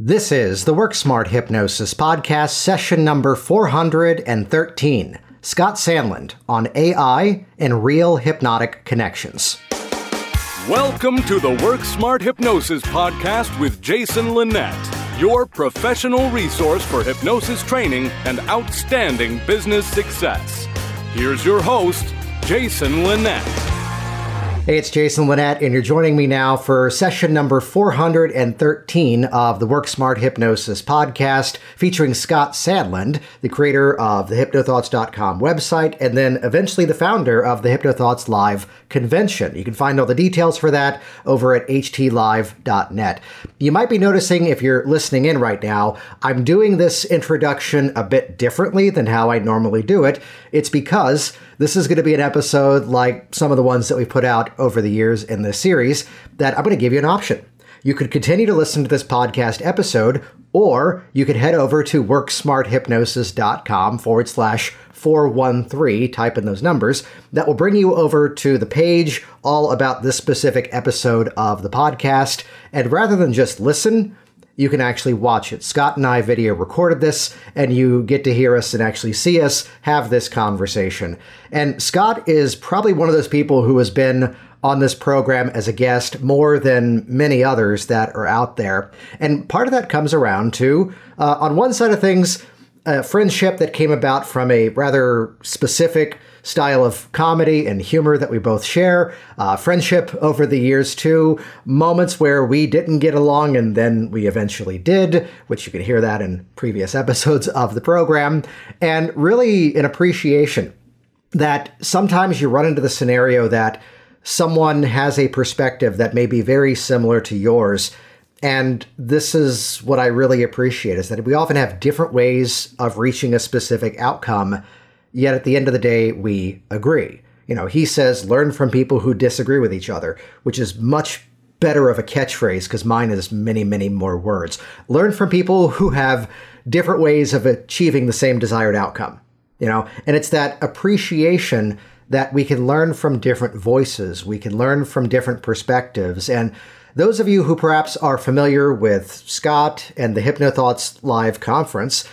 This is the Work Smart Hypnosis Podcast, session number 413. Scott Sandland on AI and real hypnotic connections. Welcome to the Work Smart Hypnosis Podcast with Jason Linett, your professional resource for hypnosis training and outstanding business success. Here's your host, Jason Linett. Hey, it's Jason Linett, and you're joining me now for session number 413 of the Work Smart Hypnosis podcast, featuring Scott Sandland, the creator of the HypnoThoughts.com website, and then eventually the founder of the HypnoThoughts Live convention. You can find all the details for that over at htlive.net. You might be noticing if you're listening in right now, I'm doing this introduction a bit differently than how I normally do it. It's because this is going to be an episode like some of the ones that we put out over the years in this series that I'm going to give you an option. You could continue to listen to this podcast episode, or you could head over to worksmarthypnosis.com forward slash 413, type in those numbers. That will bring you over to the page all about this specific episode of the podcast. And rather than just listen, you can actually watch it. Scott and I video recorded this, and you get to hear us and actually see us have this conversation. And Scott is probably one of those people who has been on this program as a guest more than many others that are out there. And part of that comes around to, uh, on one side of things, a friendship that came about from a rather specific style of comedy and humor that we both share, uh, friendship over the years too, moments where we didn't get along and then we eventually did, which you can hear that in previous episodes of the program, and really an appreciation that sometimes you run into the scenario that someone has a perspective that may be very similar to yours. And this is what I really appreciate is that we often have different ways of reaching a specific outcome Yet at the end of the day, we agree. You know, he says, learn from people who disagree with each other, which is much better of a catchphrase because mine is many, many more words. Learn from people who have different ways of achieving the same desired outcome. You know, and it's that appreciation that we can learn from different voices, we can learn from different perspectives. And those of you who perhaps are familiar with Scott and the HypnoThoughts Live conference,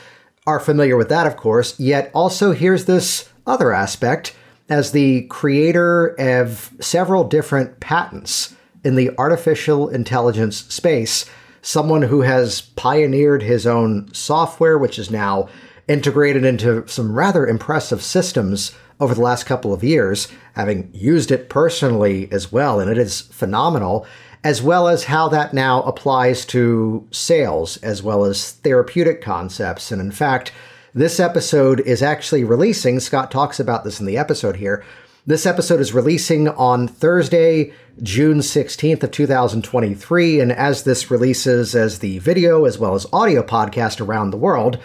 are familiar with that, of course, yet also here's this other aspect. As the creator of several different patents in the artificial intelligence space, someone who has pioneered his own software, which is now integrated into some rather impressive systems over the last couple of years, having used it personally as well, and it is phenomenal as well as how that now applies to sales as well as therapeutic concepts. And in fact, this episode is actually releasing. Scott talks about this in the episode here. This episode is releasing on Thursday, June 16th of 2023, and as this releases as the video as well as audio podcast around the world,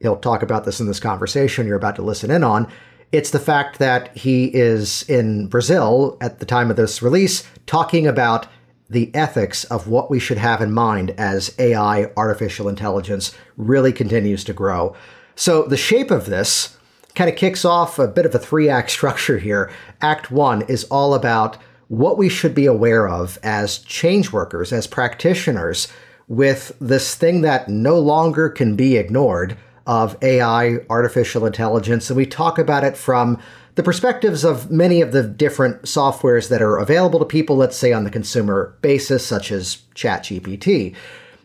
he'll talk about this in this conversation you're about to listen in on. It's the fact that he is in Brazil at the time of this release talking about the ethics of what we should have in mind as AI, artificial intelligence, really continues to grow. So the shape of this kind of kicks off a bit of a three act structure here. Act one is all about what we should be aware of as change workers, as practitioners, with this thing that no longer can be ignored of AI, artificial intelligence. And we talk about it from the perspectives of many of the different softwares that are available to people, let's say on the consumer basis, such as ChatGPT.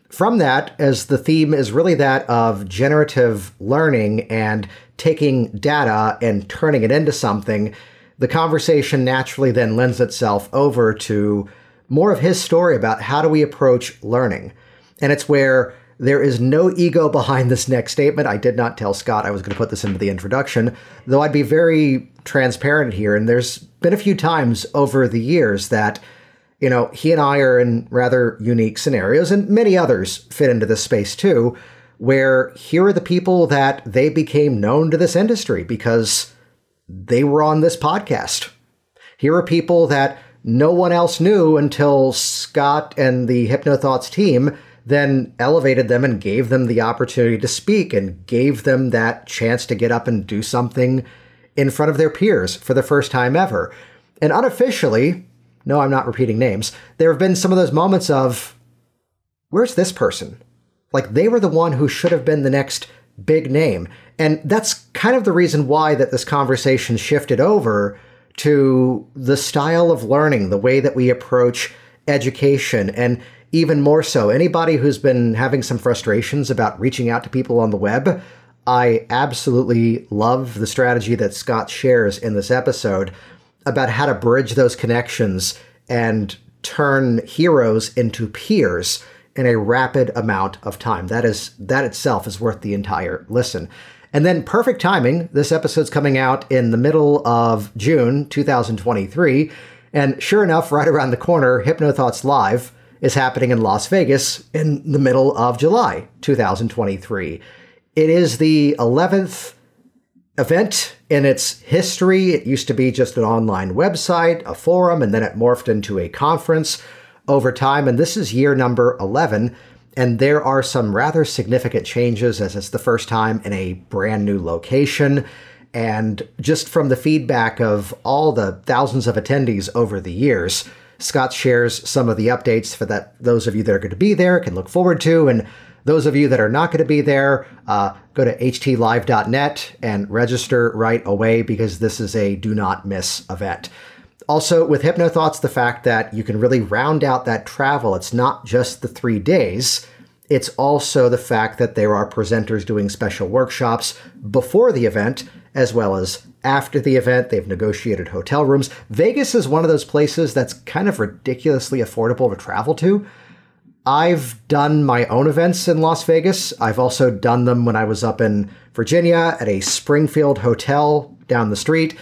From that, as the theme is really that of generative learning and taking data and turning it into something, the conversation naturally then lends itself over to more of his story about how do we approach learning. And it's where there is no ego behind this next statement. I did not tell Scott I was going to put this into the introduction, though I'd be very transparent here. And there's been a few times over the years that, you know, he and I are in rather unique scenarios, and many others fit into this space too, where here are the people that they became known to this industry because they were on this podcast. Here are people that no one else knew until Scott and the HypnoThoughts team then elevated them and gave them the opportunity to speak and gave them that chance to get up and do something in front of their peers for the first time ever. And unofficially, no, I'm not repeating names, there have been some of those moments of, where's this person? Like they were the one who should have been the next big name. And that's kind of the reason why that this conversation shifted over to the style of learning, the way that we approach education, and even more so, anybody who's been having some frustrations about reaching out to people on the web, I absolutely love the strategy that Scott shares in this episode about how to bridge those connections and turn heroes into peers in a rapid amount of time. That is that itself is worth the entire listen. And then perfect timing, this episode's coming out in the middle of June 2023, and sure enough, right around the corner, HypnoThoughts Live is happening in Las Vegas in the middle of July 2023. It is the 11th event in its history. It used to be just an online website, a forum, and then it morphed into a conference over time. And this is year number 11. And there are some rather significant changes as it's the first time in a brand new location. And just from the feedback of all the thousands of attendees over the years, Scott shares some of the updates for that those of you that are going to be there can look forward to. And those of you that are not going to be there, uh, go to htlive.net and register right away because this is a do not miss event. Also, with HypnoThoughts, the fact that you can really round out that travel, it's not just the three days. It's also the fact that there are presenters doing special workshops before the event as well as after the event. They've negotiated hotel rooms. Vegas is one of those places that's kind of ridiculously affordable to travel to. I've done my own events in Las Vegas. I've also done them when I was up in Virginia at a Springfield hotel down the street.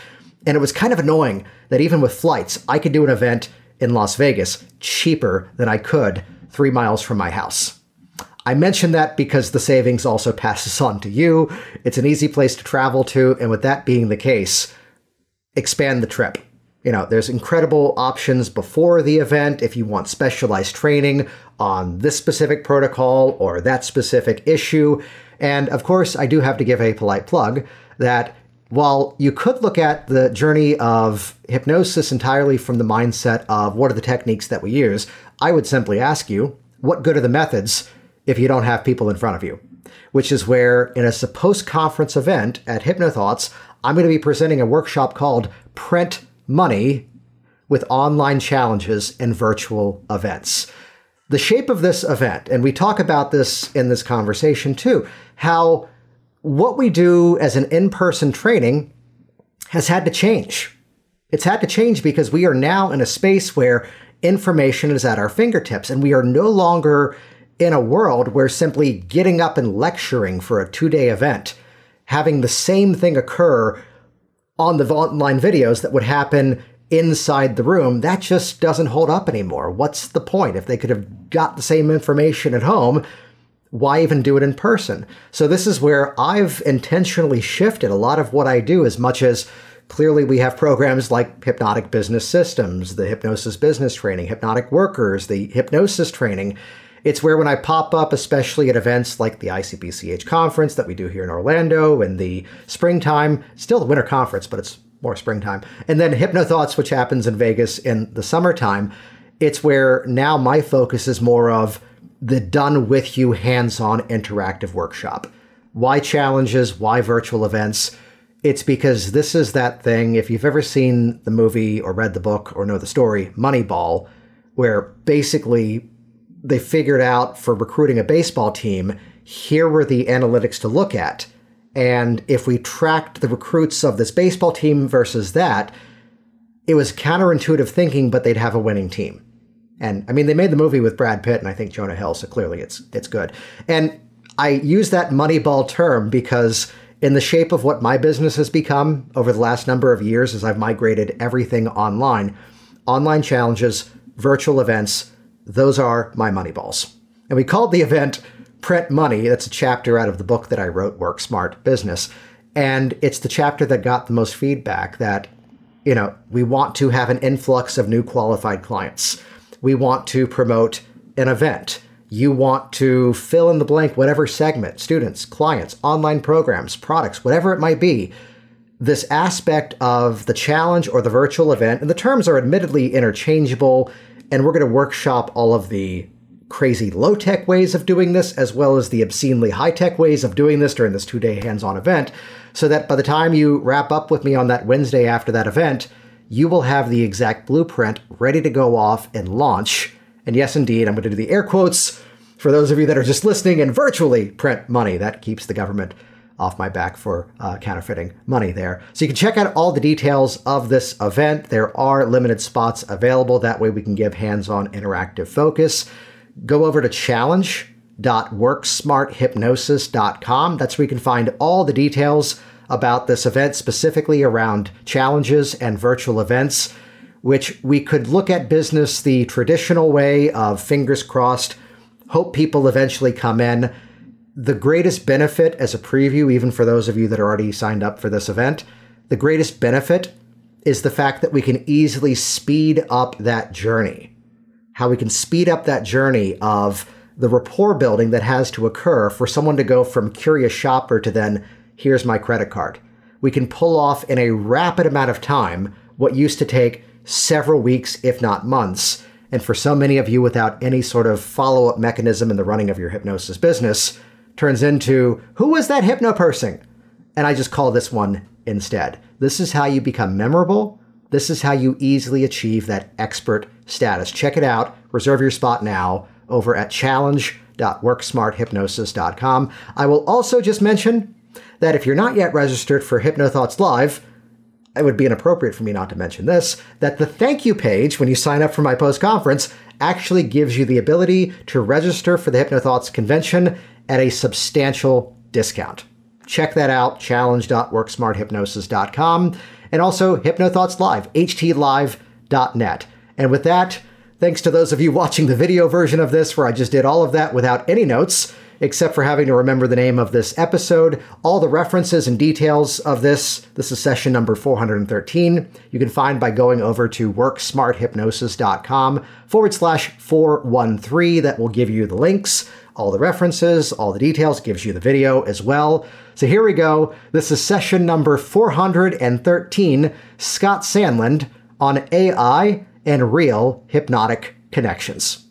And it was kind of annoying that even with flights, I could do an event in Las Vegas cheaper than I could three miles from my house. I mention that because the savings also passes on to you. It's an easy place to travel to. And with that being the case, expand the trip. You know, there's incredible options before the event if you want specialized training on this specific protocol or that specific issue. And of course, I do have to give a polite plug that while you could look at the journey of hypnosis entirely from the mindset of what are the techniques that we use, I would simply ask you, what good are the methods if you don't have people in front of you? Which is where, in a post conference event at HypnoThoughts, I'm going to be presenting a workshop called Print Money with online challenges and virtual events the shape of this event, and we talk about this in this conversation too, how what we do as an in person training has had to change. It's had to change because we are now in a space where information is at our fingertips, and we are no longer in a world where simply getting up and lecturing for a two day event, having the same thing occur on the online videos that would happen inside the room, that just doesn't hold up anymore. What's the point? If they could have got the same information at home, why even do it in person? So, this is where I've intentionally shifted a lot of what I do, as much as clearly we have programs like Hypnotic Business Systems, the Hypnosis Business Training, Hypnotic Workers, the Hypnosis Training. It's where when I pop up, especially at events like the ICBCH conference that we do here in Orlando in the springtime, still the winter conference, but it's more springtime. And then HypnoThoughts, which happens in Vegas in the summertime, it's where now my focus is more of the done with you hands on interactive workshop. Why challenges? Why virtual events? It's because this is that thing. If you've ever seen the movie or read the book or know the story, Moneyball, where basically they figured out for recruiting a baseball team, here were the analytics to look at and if we tracked the recruits of this baseball team versus that, it was counterintuitive thinking, but they'd have a winning team. And I mean, they made the movie with Brad Pitt and I think Jonah Hill, so clearly it's it's good. And I use that Moneyball term because in the shape of what my business has become over the last number of years as I've migrated everything online, online challenges, virtual events, those are my money balls. And we called the event Print Money. That's a chapter out of the book that I wrote, Work Smart Business. And it's the chapter that got the most feedback that, you know, we want to have an influx of new qualified clients. We want to promote an event. You want to fill in the blank, whatever segment, students, clients, online programs, products, whatever it might be. This aspect of the challenge or the virtual event, and the terms are admittedly interchangeable, and we're going to workshop all of the crazy low tech ways of doing this, as well as the obscenely high tech ways of doing this during this two day hands on event, so that by the time you wrap up with me on that Wednesday after that event, you will have the exact blueprint ready to go off and launch. And yes, indeed, I'm going to do the air quotes for those of you that are just listening and virtually print money. That keeps the government off my back for uh, counterfeiting money there. So you can check out all the details of this event. There are limited spots available. That way we can give hands on interactive focus. Go over to challenge.worksmarthypnosis.com. That's where you can find all the details about this event, specifically around challenges and virtual events, which we could look at business the traditional way of fingers crossed, hope people eventually come in the greatest benefit as a preview, even for those of you that are already signed up for this event, the greatest benefit is the fact that we can easily speed up that journey. How we can speed up that journey of the rapport building that has to occur for someone to go from curious shopper to then, here's my credit card. We can pull off in a rapid amount of time what used to take several weeks, if not months. And for so many of you without any sort of follow up mechanism in the running of your hypnosis business, turns into who was that hypno person? And I just call this one instead. This is how you become memorable. This is how you easily achieve that expert status. Check it out. Reserve your spot now over at challenge.worksmarthypnosis.com. I will also just mention that if you're not yet registered for HypnoThoughts Live, it would be inappropriate for me not to mention this that the thank you page when you sign up for my post conference actually gives you the ability to register for the HypnoThoughts convention at a substantial discount. Check that out, challenge.worksmarthypnosis.com, and also HypnoThoughts Live, htlive.net. And with that, thanks to those of you watching the video version of this, where I just did all of that without any notes, except for having to remember the name of this episode. All the references and details of this, this is session number 413, you can find by going over to worksmarthypnosis.com forward slash 413. That will give you the links all the references, all the details, gives you the video as well. So here we go. This is session number 413 Scott Sandland on AI and real hypnotic connections.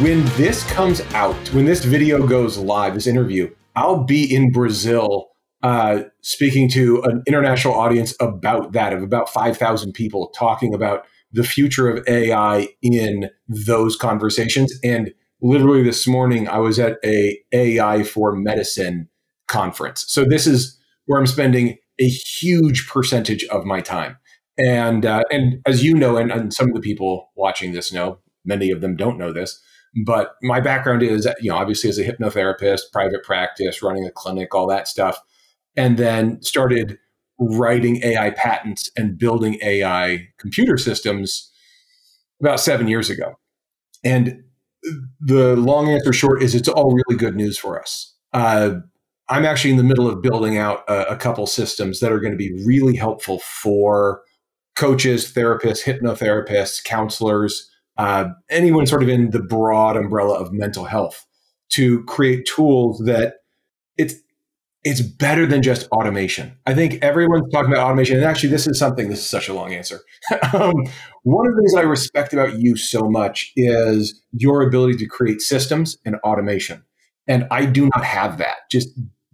When this comes out, when this video goes live, this interview, I'll be in Brazil uh, speaking to an international audience about that, of about 5,000 people talking about the future of AI in those conversations. And literally this morning, I was at a AI for medicine conference. So this is where I'm spending a huge percentage of my time. And uh, and as you know, and, and some of the people watching this know, many of them don't know this, but my background is, you know, obviously as a hypnotherapist, private practice, running a clinic, all that stuff, and then started writing AI patents and building AI computer systems about seven years ago. And the long answer short is it's all really good news for us. Uh, I'm actually in the middle of building out a, a couple systems that are going to be really helpful for coaches, therapists, hypnotherapists, counselors, uh, anyone sort of in the broad umbrella of mental health to create tools that it's it's better than just automation. I think everyone's talking about automation. And actually, this is something, this is such a long answer. um, one of the things I respect about you so much is your ability to create systems and automation. And I do not have that. Just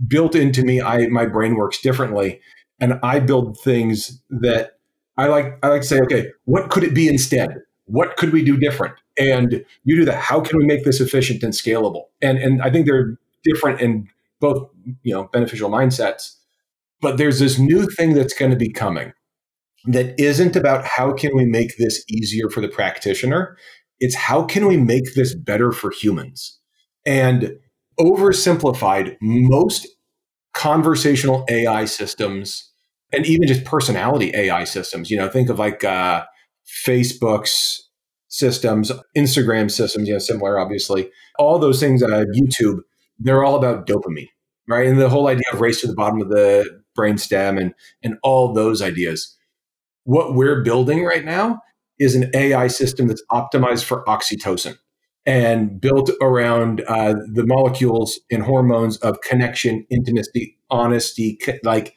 built into me, I my brain works differently. And I build things that I like I like to say, okay, what could it be instead? What could we do different? And you do that. How can we make this efficient and scalable? And and I think they're different in both you know beneficial mindsets but there's this new thing that's going to be coming that isn't about how can we make this easier for the practitioner. It's how can we make this better for humans? And oversimplified most conversational ai systems and even just personality ai systems you know think of like uh, facebook's systems instagram systems you know similar obviously all those things uh, youtube they're all about dopamine, right? And the whole idea of race to the bottom of the brainstem and and all those ideas. What we're building right now is an AI system that's optimized for oxytocin and built around uh, the molecules and hormones of connection, intimacy, honesty, like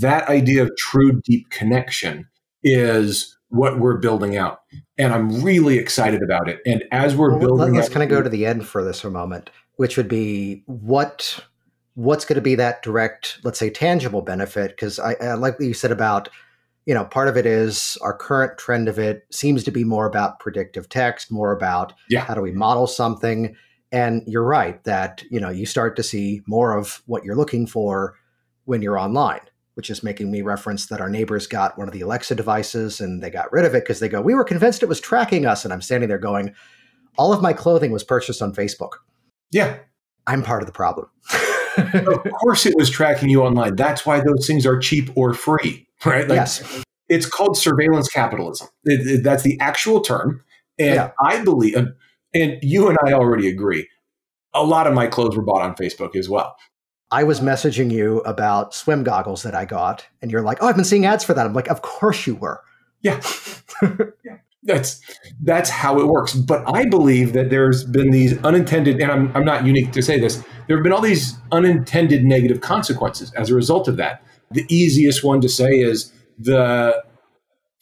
that idea of true deep connection is what we're building out. and I'm really excited about it. And as we're well, building, let's kind of go to the end for this for a moment, which would be what what's going to be that direct, let's say, tangible benefit? Because I, I like what you said about, you know, part of it is our current trend of it seems to be more about predictive text, more about Yeah. how do we model something. And you're right that you know you start to see more of what you're looking for when you're online, which is making me reference that our neighbors got one of the Alexa devices and they got rid of it because they go, we were convinced it was tracking us, and I'm standing there going, all of my clothing was purchased on Facebook. yeah, I'm part of the problem. of course it was tracking you online. That's why those things are cheap or free, right? Like yes. it's called surveillance capitalism. It- it- that's the actual term. And Yeah. I believe, and, and you and I already agree, a lot of my clothes were bought on Facebook as well. I was messaging you about swim goggles that I got, and you're like, "Oh, I've been seeing ads for that." I'm like, "Of course you were." Yeah. yeah. That's that's how it works. But I believe that there's been these unintended, and I'm, I'm not unique to say this, there have been all these unintended negative consequences as a result of that. The easiest one to say is the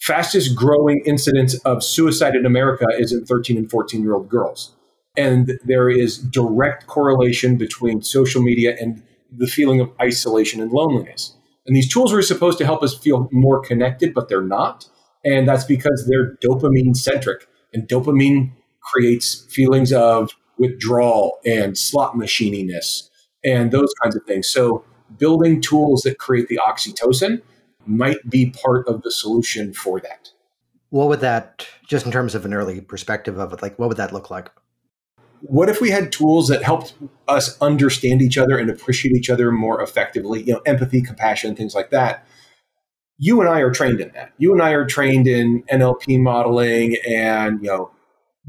fastest growing incidence of suicide in America is in 13 and 14 year old girls. And there is direct correlation between social media and the feeling of isolation and loneliness. And these tools were supposed to help us feel more connected, but they're not. And that's because they're dopamine centric. And dopamine creates feelings of withdrawal and slot machininess and those kinds of things. So, building tools that create the oxytocin might be part of the solution for that. What would that, just in terms of an early perspective of it, like what would that look like? What if we had tools that helped us understand each other and appreciate each other more effectively? You know, empathy, compassion, things like that. You and I are trained in that. You and I are trained in NLP modeling and, you know,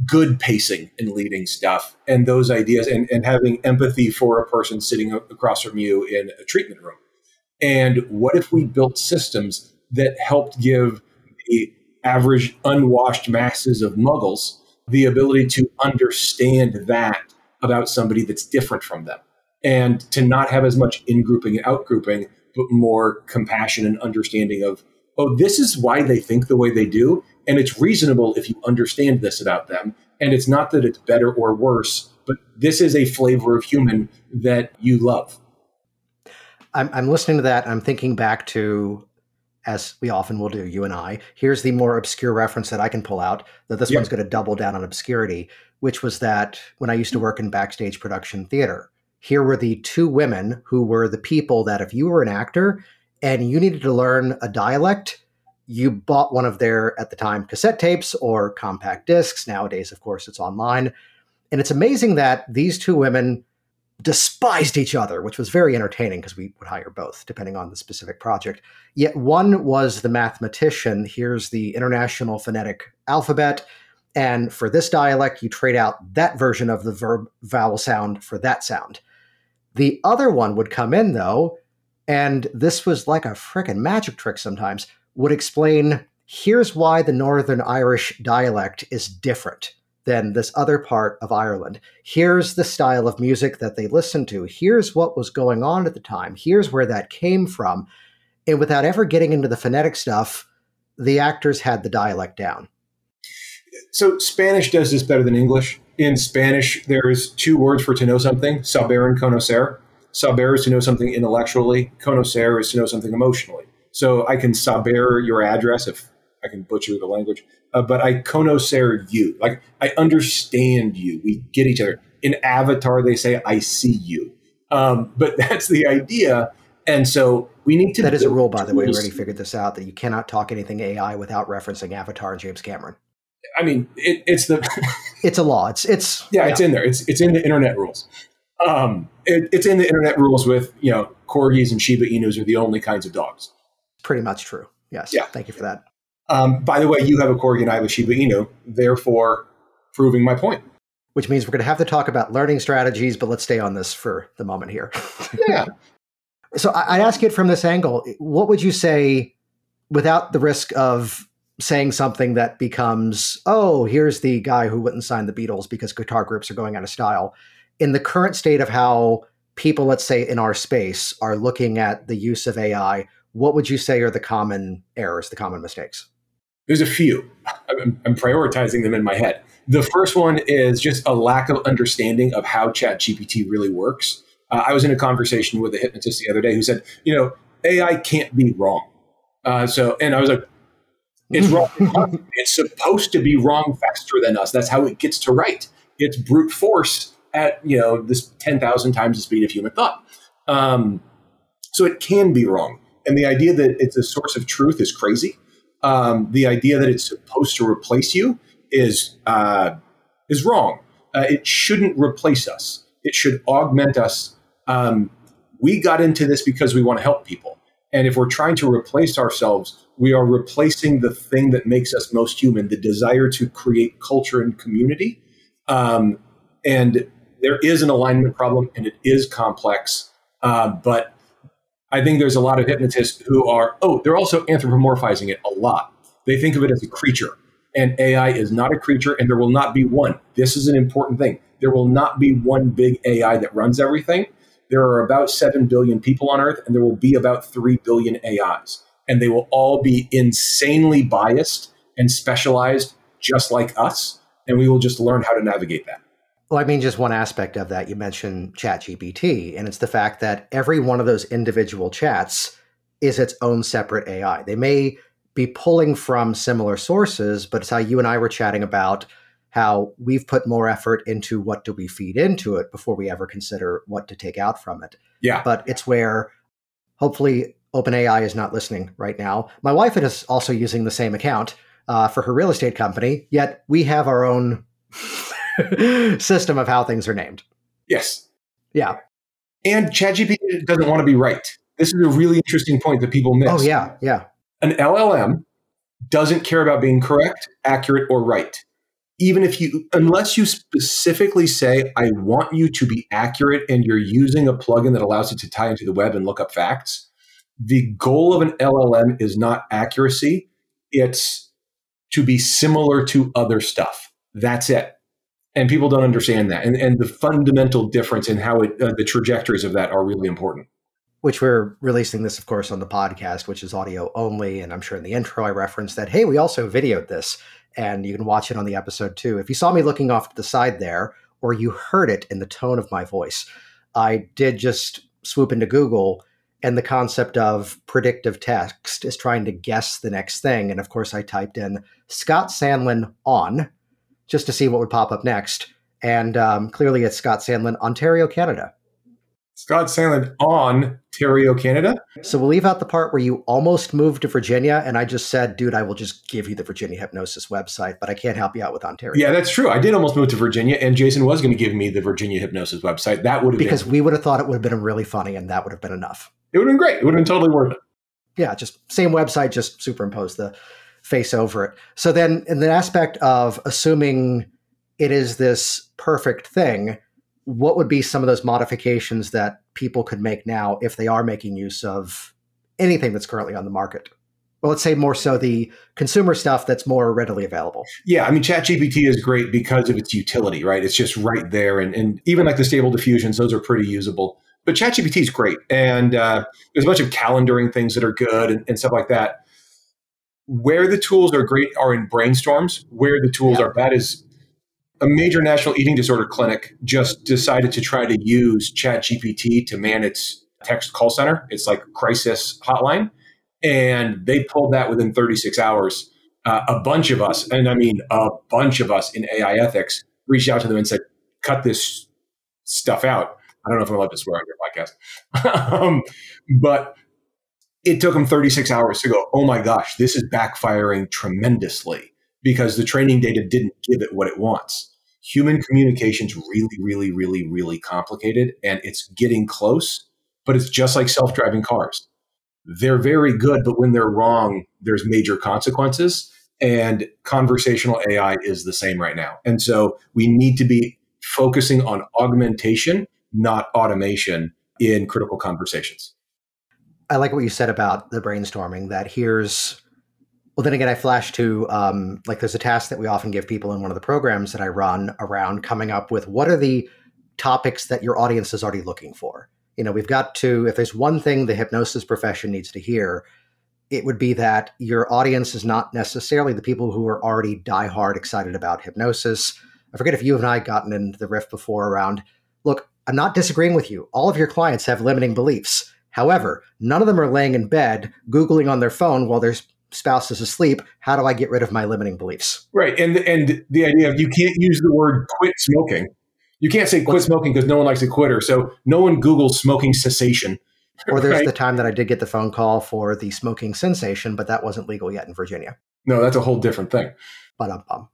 good pacing and leading stuff and those ideas and, and having empathy for a person sitting across from you in a treatment room. And what if we built systems that helped give the average unwashed masses of muggles the ability to understand that about somebody that's different from them and to not have as much in grouping and out grouping, more compassion and understanding of, oh, this is why they think the way they do. And it's reasonable if you understand this about them. And it's not that it's better or worse, but this is a flavor of human that you love. I'm, I'm listening to that. I'm thinking back to, as we often will do, you and I. Here's the more obscure reference that I can pull out that this Yeah. one's going to double down on obscurity, which was that when I used to work in backstage production theater, here were the two women who were the people that if you were an actor and you needed to learn a dialect, you bought one of their, at the time, cassette tapes or compact discs. Nowadays, of course, it's online. And it's amazing that these two women despised each other, which was very entertaining because we would hire both depending on the specific project. Yet one was the mathematician. Here's the International Phonetic Alphabet. And for this dialect, you trade out that version of the verb vowel sound for that sound. The other one would come in, though, and this was like a frickin' magic trick sometimes, would explain here's why the Northern Irish dialect is different than this other part of Ireland. Here's the style of music that they listened to. Here's what was going on at the time. Here's where that came from. And without ever getting into the phonetic stuff, the actors had the dialect down. So Spanish does this better than English. In Spanish, there's two words for to know something, saber and conocer. Saber is to know something intellectually. Conocer is to know something emotionally. So I can saber your address if I can butcher the language, uh, but I conocer you. Like I understand you. We get each other. In Avatar, they say I see you. Um, but that's the idea. And so we need to. That is a rule, by the way. We already figured this out that you cannot talk anything AI without referencing Avatar and James Cameron. I mean, it, it's the It's a law. It's it's yeah, it's in there. It's it's in the internet rules. Um, it, it's in the internet rules with you know corgis and Shiba Inus are the only kinds of dogs. pretty much true. Yes. Yeah. Thank you for that. Um, by the way, you have a corgi and I have a Shiba Inu, therefore proving my point. Which means we're going to have to talk about learning strategies, but let's stay on this for the moment here. Yeah, So I- I'd ask it from this angle. What would you say, without the risk of saying something that becomes, oh, here's the guy who wouldn't sign the Beatles because guitar groups are going out of style, in the current state of how people, let's say in our space, are looking at the use of AI, what would you say are the common errors, the common mistakes? There's a few. I'm, I'm prioritizing them in my head. The first one is just a lack of understanding of how ChatGPT really works. Uh, I was in a conversation with a hypnotist the other day who said, you know, AI can't be wrong. Uh, so, and I was like, it's wrong. it's supposed to be wrong faster than us. That's how it gets to right. It's brute force at you know this ten thousand times the speed of human thought. Um, so it can be wrong. And the idea that it's a source of truth is crazy. Um, the idea that it's supposed to replace you is uh, is wrong. Uh, it shouldn't replace us. It should augment us. Um, we got into this because we want to help people. And if we're trying to replace ourselves, we are replacing the thing that makes us most human the desire to create culture and community. Um, and there is an alignment problem and it is complex. Uh, but I think there's a lot of hypnotists who are, oh, they're also anthropomorphizing it a lot. They think of it as a creature, and AI is not a creature, and there will not be one. This is an important thing. There will not be one big AI that runs everything. There are about 7 billion people on Earth, and there will be about 3 billion AIs. And they will all be insanely biased and specialized, just like us. And we will just learn how to navigate that. Well, I mean, just one aspect of that. You mentioned ChatGPT, and it's the fact that every one of those individual chats is its own separate AI. They may be pulling from similar sources, but it's how you and I were chatting about how we've put more effort into what do we feed into it before we ever consider what to take out from it. Yeah. But it's where hopefully OpenAI is not listening right now. My wife is also using the same account uh, for her real estate company, yet we have our own system of how things are named. Yes. Yeah. And ChatGPT doesn't want to be right. This is a really interesting point that people miss. Oh, yeah. Yeah. An LLM doesn't care about being correct, accurate, or right. Even if you, unless you specifically say, I want you to be accurate and you're using a plugin that allows you to tie into the web and look up facts, the goal of an LLM is not accuracy, it's to be similar to other stuff. That's it. And people don't understand that. And, and the fundamental difference in how it, uh, the trajectories of that are really important. Which we're releasing this of course on the podcast which is audio only. And i'm sure in the intro i referenced that hey we also videoed this and you can watch it on the episode too if you saw me looking off to the side there or you heard it in the tone of my voice i did just swoop into google and the concept of predictive text is trying to guess the next thing and of course i typed in scott sandlin on just to see what would pop up next. And um, clearly, it's Scott Sandlin, Ontario, Canada. Scott Sandlin on Ontario, Canada. So we'll leave out the part where you almost moved to Virginia, and I just said, "Dude, I will just give you the Virginia Hypnosis website, but I can't help you out with Ontario." Yeah, that's true. I did almost move to Virginia, and Jason was going to give me the Virginia Hypnosis website. That would have been because been, we would have thought it would have been really funny, and that would have been enough. It would have been great. It would have been totally worth it. Yeah, just same website, just superimpose the face over it. So then, in the aspect of assuming it is this perfect thing, what would be some of those modifications that people could make now if they are making use of anything that's currently on the market? Well, let's say more so the consumer stuff that's more readily available. Yeah, I mean, ChatGPT is great because of its utility, right? It's just right there, and, and even like the stable diffusions, those are pretty usable. But ChatGPT is great, and uh, there's a bunch of calendaring things that are good and, and stuff like that where the tools are great are in brainstorms. Where the tools yeah. are bad is a major national eating disorder clinic just decided to try to use ChatGPT to man its text call center. It's like crisis hotline. And they pulled that within 36 hours. Uh, a bunch of us, and I mean a bunch of us in AI ethics, reached out to them and said, cut this stuff out. I don't know if I'm allowed to swear on your podcast. um, but it took them 36 hours to go, oh my gosh, this is backfiring tremendously because the training data didn't give it what it wants. Human communication is really, really, really, really complicated and it's getting close, but it's just like self driving cars. They're very good, but when they're wrong, there's major consequences. And conversational AI is the same right now. And so we need to be focusing on augmentation, not automation in critical conversations. I like what you said about the brainstorming that here's well then again i flash to um, like there's a task that we often give people in one of the programs that i run around coming up with what are the topics that your audience is already looking for you know we've got to if there's one thing the hypnosis profession needs to hear it would be that your audience is not necessarily the people who are already die-hard excited about hypnosis. I forget if you and I gotten into the riff before around, look, I'm not disagreeing with you. All of your clients have limiting beliefs. However, none of them are laying in bed, Googling on their phone while their spouse is asleep. How do I get rid of my limiting beliefs? Right. And, and the idea of you can't use the word quit smoking. You can't say quit smoking because no one likes a quitter. So no one Googles smoking cessation or there's right? the time that I did get the phone call for the smoking sensation but that wasn't legal yet in Virginia. No, that's a whole different thing. But um, um.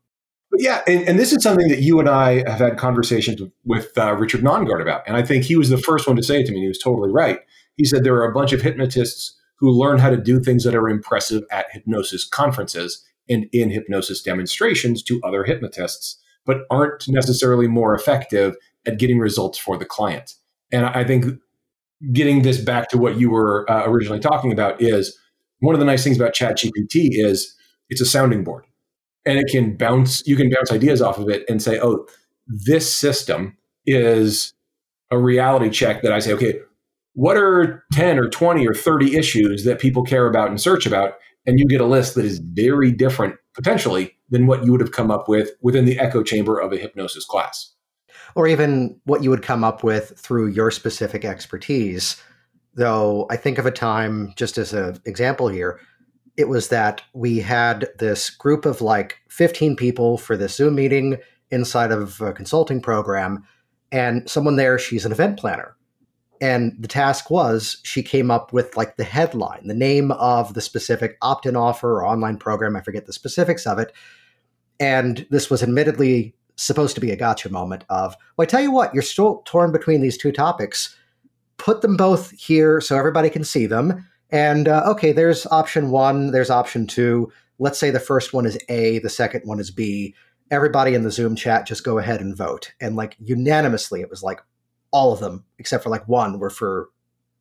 But yeah, and, and, this is something that you and I have had conversations with uh, Richard Nongard about. And I think he was the first one to say it to me. and He was totally right. He said there are a bunch of hypnotists who learn how to do things that are impressive at hypnosis conferences and in hypnosis demonstrations to other hypnotists, but aren't necessarily more effective at getting results for the client. And I think getting this back to what you were uh, originally talking about is one of the nice things about ChatGPT is it's a sounding board, and it can bounce. You can bounce ideas off of it and say, "Oh, this system is a reality check." That I say, "Okay, what are ten or twenty or thirty issues that people care about and search about?" And you get a list that is very different potentially than what you would have come up with within the echo chamber of a hypnosis class or even what you would come up with through your specific expertise. Though I think of a time, just as an example here, it was that we had this group of like 15 people for this Zoom meeting inside of a consulting program. And someone there, she's an event planner. And the task was she came up with like the headline, the name of the specific opt in offer or online program. I forget the specifics of it. And this was admittedly supposed to be a gotcha moment of, well, I tell you what, you're still torn between these two topics. Put them both here so everybody can see them. And uh, okay, there's option one, there's option two. Let's say the first one is A, the second one is B. Everybody in the Zoom chat just go ahead and vote. And like unanimously, it was like all of them, except for like one, were for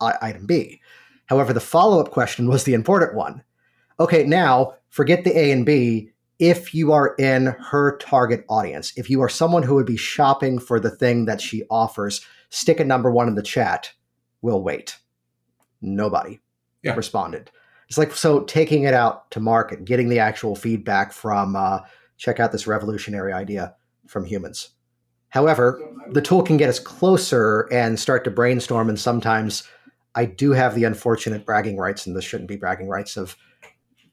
I- item B. However, the follow up question was the important one. Okay, now forget the A and B if you are in her target audience, if you are someone who would be shopping for the thing that she offers, stick a number one in the chat. We'll wait. Nobody yeah. responded. It's like so taking it out to market, getting the actual feedback from uh, check out this revolutionary idea from humans. However, the tool can get us closer and start to brainstorm, and sometimes I do have the unfortunate bragging rights, and this shouldn't be bragging rights of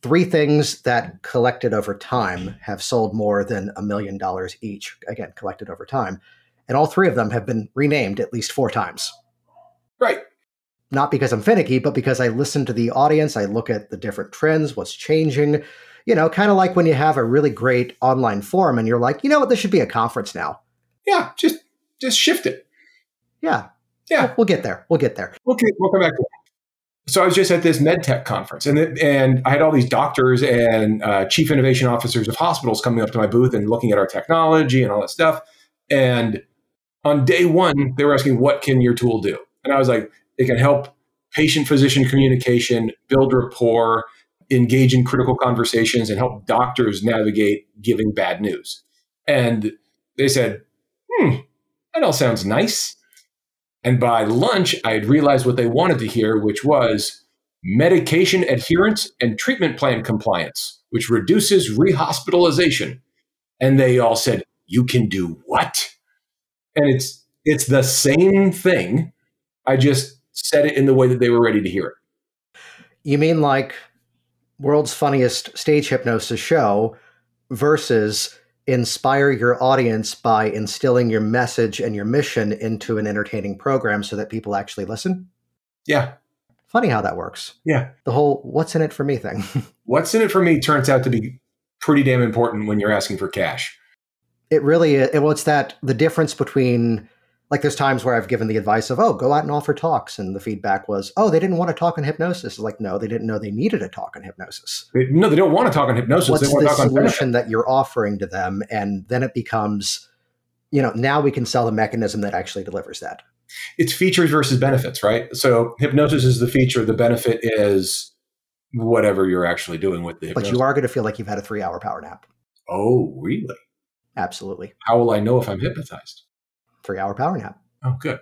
three things that collected over time have sold more than a million dollars each, again, collected over time. And all three of them have been renamed at least four times. Right. Not because I'm finicky, but because I listen to the audience, I look at the different trends, what's changing. You know, kind of like when you have a really great online forum and you're like, you know what, this should be a conference now. Yeah, just just shift it. Yeah. Yeah. We'll, we'll get there. We'll get there. Okay, we'll come back to so I was just at this medtech conference, and and I had all these doctors and uh, chief innovation officers of hospitals coming up to my booth and looking at our technology and all that stuff. And on day one, they were asking, "What can your tool do?" And I was like, "It can help patient physician communication, build rapport, engage in critical conversations, and help doctors navigate giving bad news." And they said, "Hmm, that all sounds nice." And by lunch, I had realized what they wanted to hear, which was medication adherence and treatment plan compliance, which reduces rehospitalization. And they all said, You can do what? And it's it's the same thing. I just said it in the way that they were ready to hear it. You mean like world's funniest stage hypnosis show versus inspire your audience by instilling your message and your mission into an entertaining program so that people actually listen? Yeah. Funny how that works. Yeah. The whole what's in it for me thing. what's in it for me turns out to be pretty damn important when you're asking for cash. It really is. Well, it's that the difference between like there's times where I've given the advice of, oh, go out and offer talks. And the feedback was, oh, they didn't want to talk on hypnosis. like, no, they didn't know they needed a talk on hypnosis. No, they don't want to talk on hypnosis. What's they want the to talk solution that you're offering to them? And then it becomes, you know, now we can sell the mechanism that actually delivers that. It's features versus benefits, right? So hypnosis is the feature. The benefit is whatever you're actually doing with the hypnosis. But you are going to feel like you've had a three hour power nap. Oh, really? Absolutely. How will I know if I'm hypnotized? Three hour power nap. Oh, good.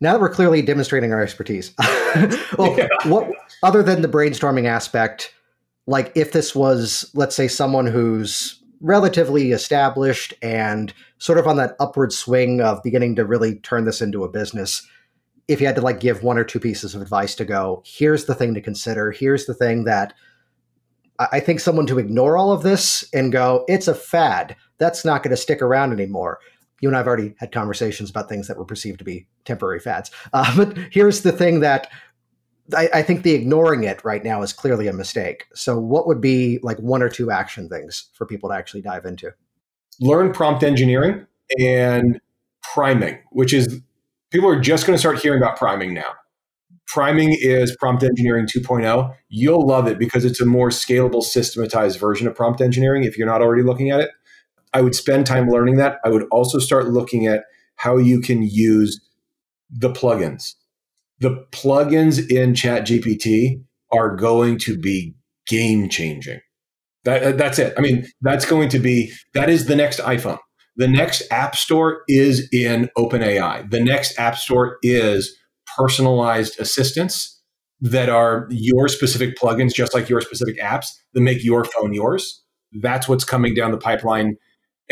now that we're clearly demonstrating our expertise, well, yeah. what other than the brainstorming aspect, like if this was, let's say, someone who's relatively established and sort of on that upward swing of beginning to really turn this into a business, if you had to like give one or two pieces of advice to go, here's the thing to consider, here's the thing that I think someone to ignore all of this and go, it's a fad. That's not going to stick around anymore. You and I have already had conversations about things that were perceived to be temporary fads. Uh, but here's the thing that I, I, think the ignoring it right now is clearly a mistake. So, what would be like one or two action things for people to actually dive into? Learn prompt engineering and priming, which is people are just going to start hearing about priming now. Priming is prompt engineering 2.0. You'll love it because it's a more scalable, systematized version of prompt engineering if you're not already looking at it. I would spend time learning that. I would also start looking at how you can use the plugins. The plugins in ChatGPT are going to be game changing. That, uh, that's it. I mean, that's going to be, that is the next iPhone. The next app store is in OpenAI. The next app store is personalized assistants that are your specific plugins, just like your specific apps that make your phone yours. That's what's coming down the pipeline.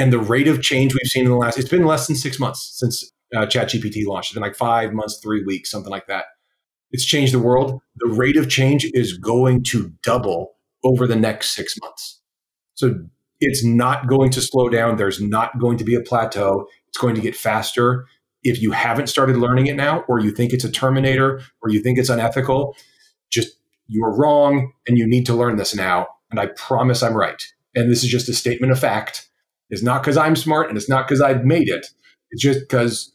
And the rate of change we've seen in the last, it's been less than six months since uh, ChatGPT launched. It's been like five months, three weeks, something like that. It's changed the world. The rate of change is going to double over the next six months. So it's not going to slow down. There's not going to be a plateau. It's going to get faster. If you haven't started learning it now, or you think it's a terminator, or you think it's unethical, just you're wrong and you need to learn this now. And I promise I'm right. And this is just a statement of fact. It's not because I'm smart and it's not because I've made it. It's just because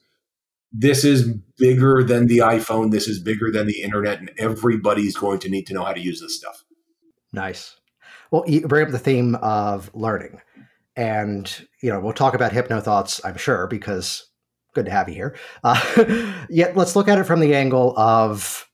this is bigger than the iPhone. This is bigger than the internet, and everybody's going to need to know how to use this stuff. Nice. Well, you bring up the theme of learning. And, you know, we'll talk about hypno thoughts, I'm sure, because good to have you here. Uh, yet let's look at it from the angle of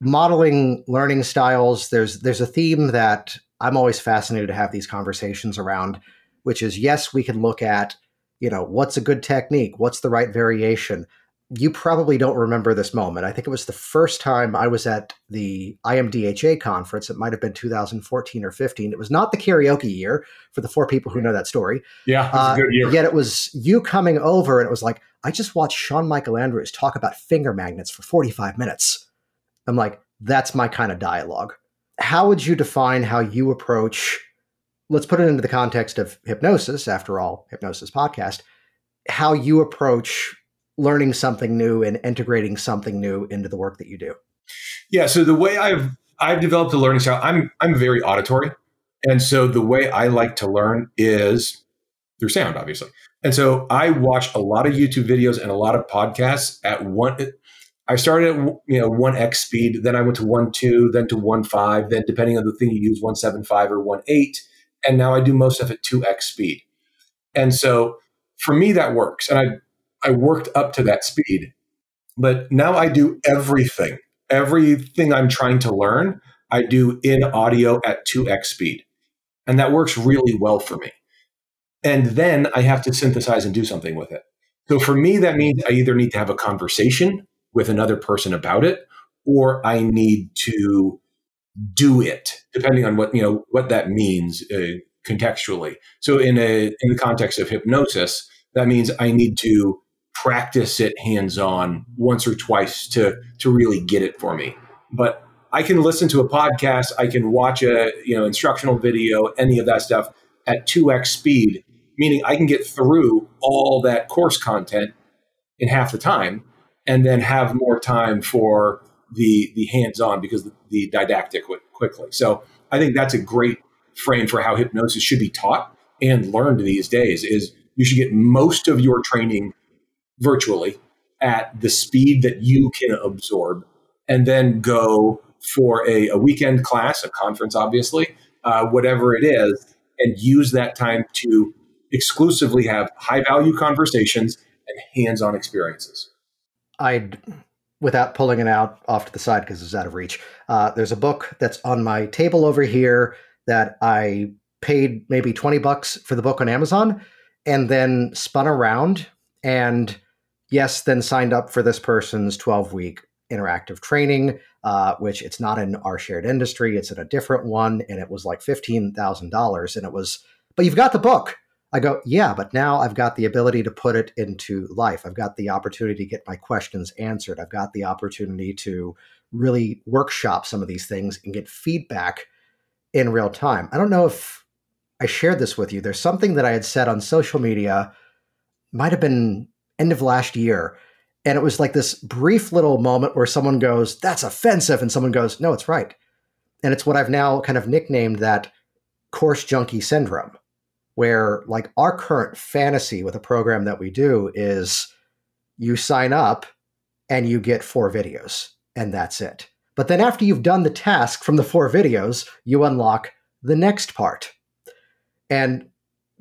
modeling learning styles. There's there's a theme that I'm always fascinated to have these conversations around, which is yes, we can look at, you know, what's a good technique, what's the right variation, you probably don't remember this moment. I think it was the first time I was at the IMDHA conference. It might have been 2014 or 15. It was not the karaoke year for the four people who know that story. Yeah, uh, Yet it was you coming over, and it was like, I just watched Sean Michael Andrews talk about finger magnets for 45 minutes. I'm like, that's my kind of dialogue. How would you define how you approach? Let's put it into the context of hypnosis. After all, hypnosis podcast. How you approach learning something new and integrating something new into the work that you do? Yeah, so the way I've I've developed a learning style, I'm I'm very auditory. And so the way I like to learn is through sound, obviously. And so I watch a lot of YouTube videos and a lot of podcasts at one I started at you know one x speed, then I went to one two, then to one five, then depending on the thing you use, one seven five or one eight, and now I do most of it two x speed. And so for me that works, and I I worked up to that speed. But now I do everything, everything I'm trying to learn, I do in audio at 2x speed. And that works really well for me. And then I have to synthesize and do something with it. So for me, that means I either need to have a conversation with another person about it, or I need to do it, depending on what you know what that means uh, contextually. So in a in the context of hypnosis, that means I need to practice it hands on once or twice to to really get it for me. But I can listen to a podcast, I can watch a you know instructional video, any of that stuff at 2x speed, meaning I can get through all that course content in half the time and then have more time for the the hands-on because the, the didactic quickly. So I think that's a great frame for how hypnosis should be taught and learned these days is you should get most of your training virtually at the speed that you can absorb, and then go for a, a weekend class, a conference, obviously, uh, whatever it is, and use that time to exclusively have high value conversations and hands on experiences. I'd, without pulling it out off to the side because it's out of reach, uh, there's a book that's on my table over here that I paid maybe 20 bucks for the book on Amazon and then spun around and yes, then signed up for this person's 12 week interactive training, uh, which it's not in our shared industry, it's in a different one. And it was like $15,000. And it was, but you've got the book. I go, yeah, but now I've got the ability to put it into life. I've got the opportunity to get my questions answered. I've got the opportunity to really workshop some of these things and get feedback in real time. I don't know if I shared this with you. There's something that I had said on social media, might have been end of last year. And it was like this brief little moment where someone goes, That's offensive. And someone goes, No, it's right. And it's what I've now kind of nicknamed that course junkie syndrome where like our current fantasy with a program that we do is you sign up and you get four videos and that's it. But then after you've done the task from the four videos, you unlock the next part. And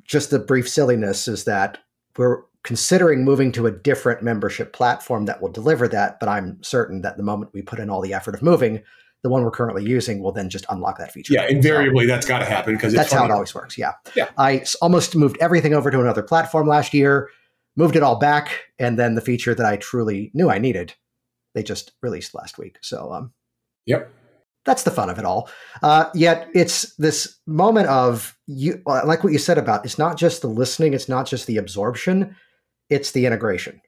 just the brief silliness is that we're considering moving to a different membership platform that will deliver that, but I'm certain that the moment we put in all the effort of moving, the one we're currently using will then just unlock that feature. Yeah, invariably so, that's got to happen because that's how it always works. Yeah. Yeah. I almost moved everything over to another platform last year, moved it all back, and then the feature that I truly knew I needed, they just released last week. So, um, yep. That's the fun of it all. Uh, yet it's this moment of you, uh, like what you said about it's not just the listening, it's not just the absorption, it's the integration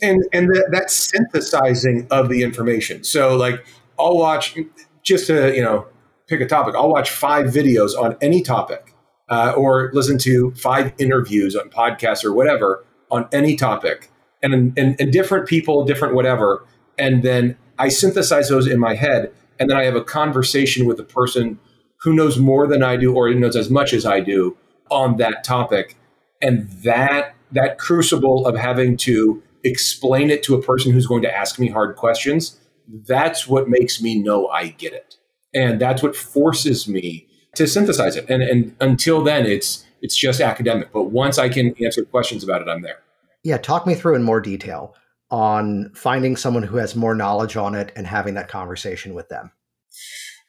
and and the, that synthesizing of the information. So like I'll watch just to you know pick a topic. I'll watch five videos on any topic, uh, or listen to five interviews on podcasts or whatever on any topic, and, and and different people, different whatever, and then I synthesize those in my head, and then I have a conversation with a person who knows more than I do, or knows as much as I do on that topic, and that that crucible of having to explain it to a person who's going to ask me hard questions that's what makes me know I get it. And that's what forces me to synthesize it. And, and until then, it's it's just academic. But once I can answer questions about it, I'm there. Yeah, talk me through in more detail on finding someone who has more knowledge on it and having that conversation with them.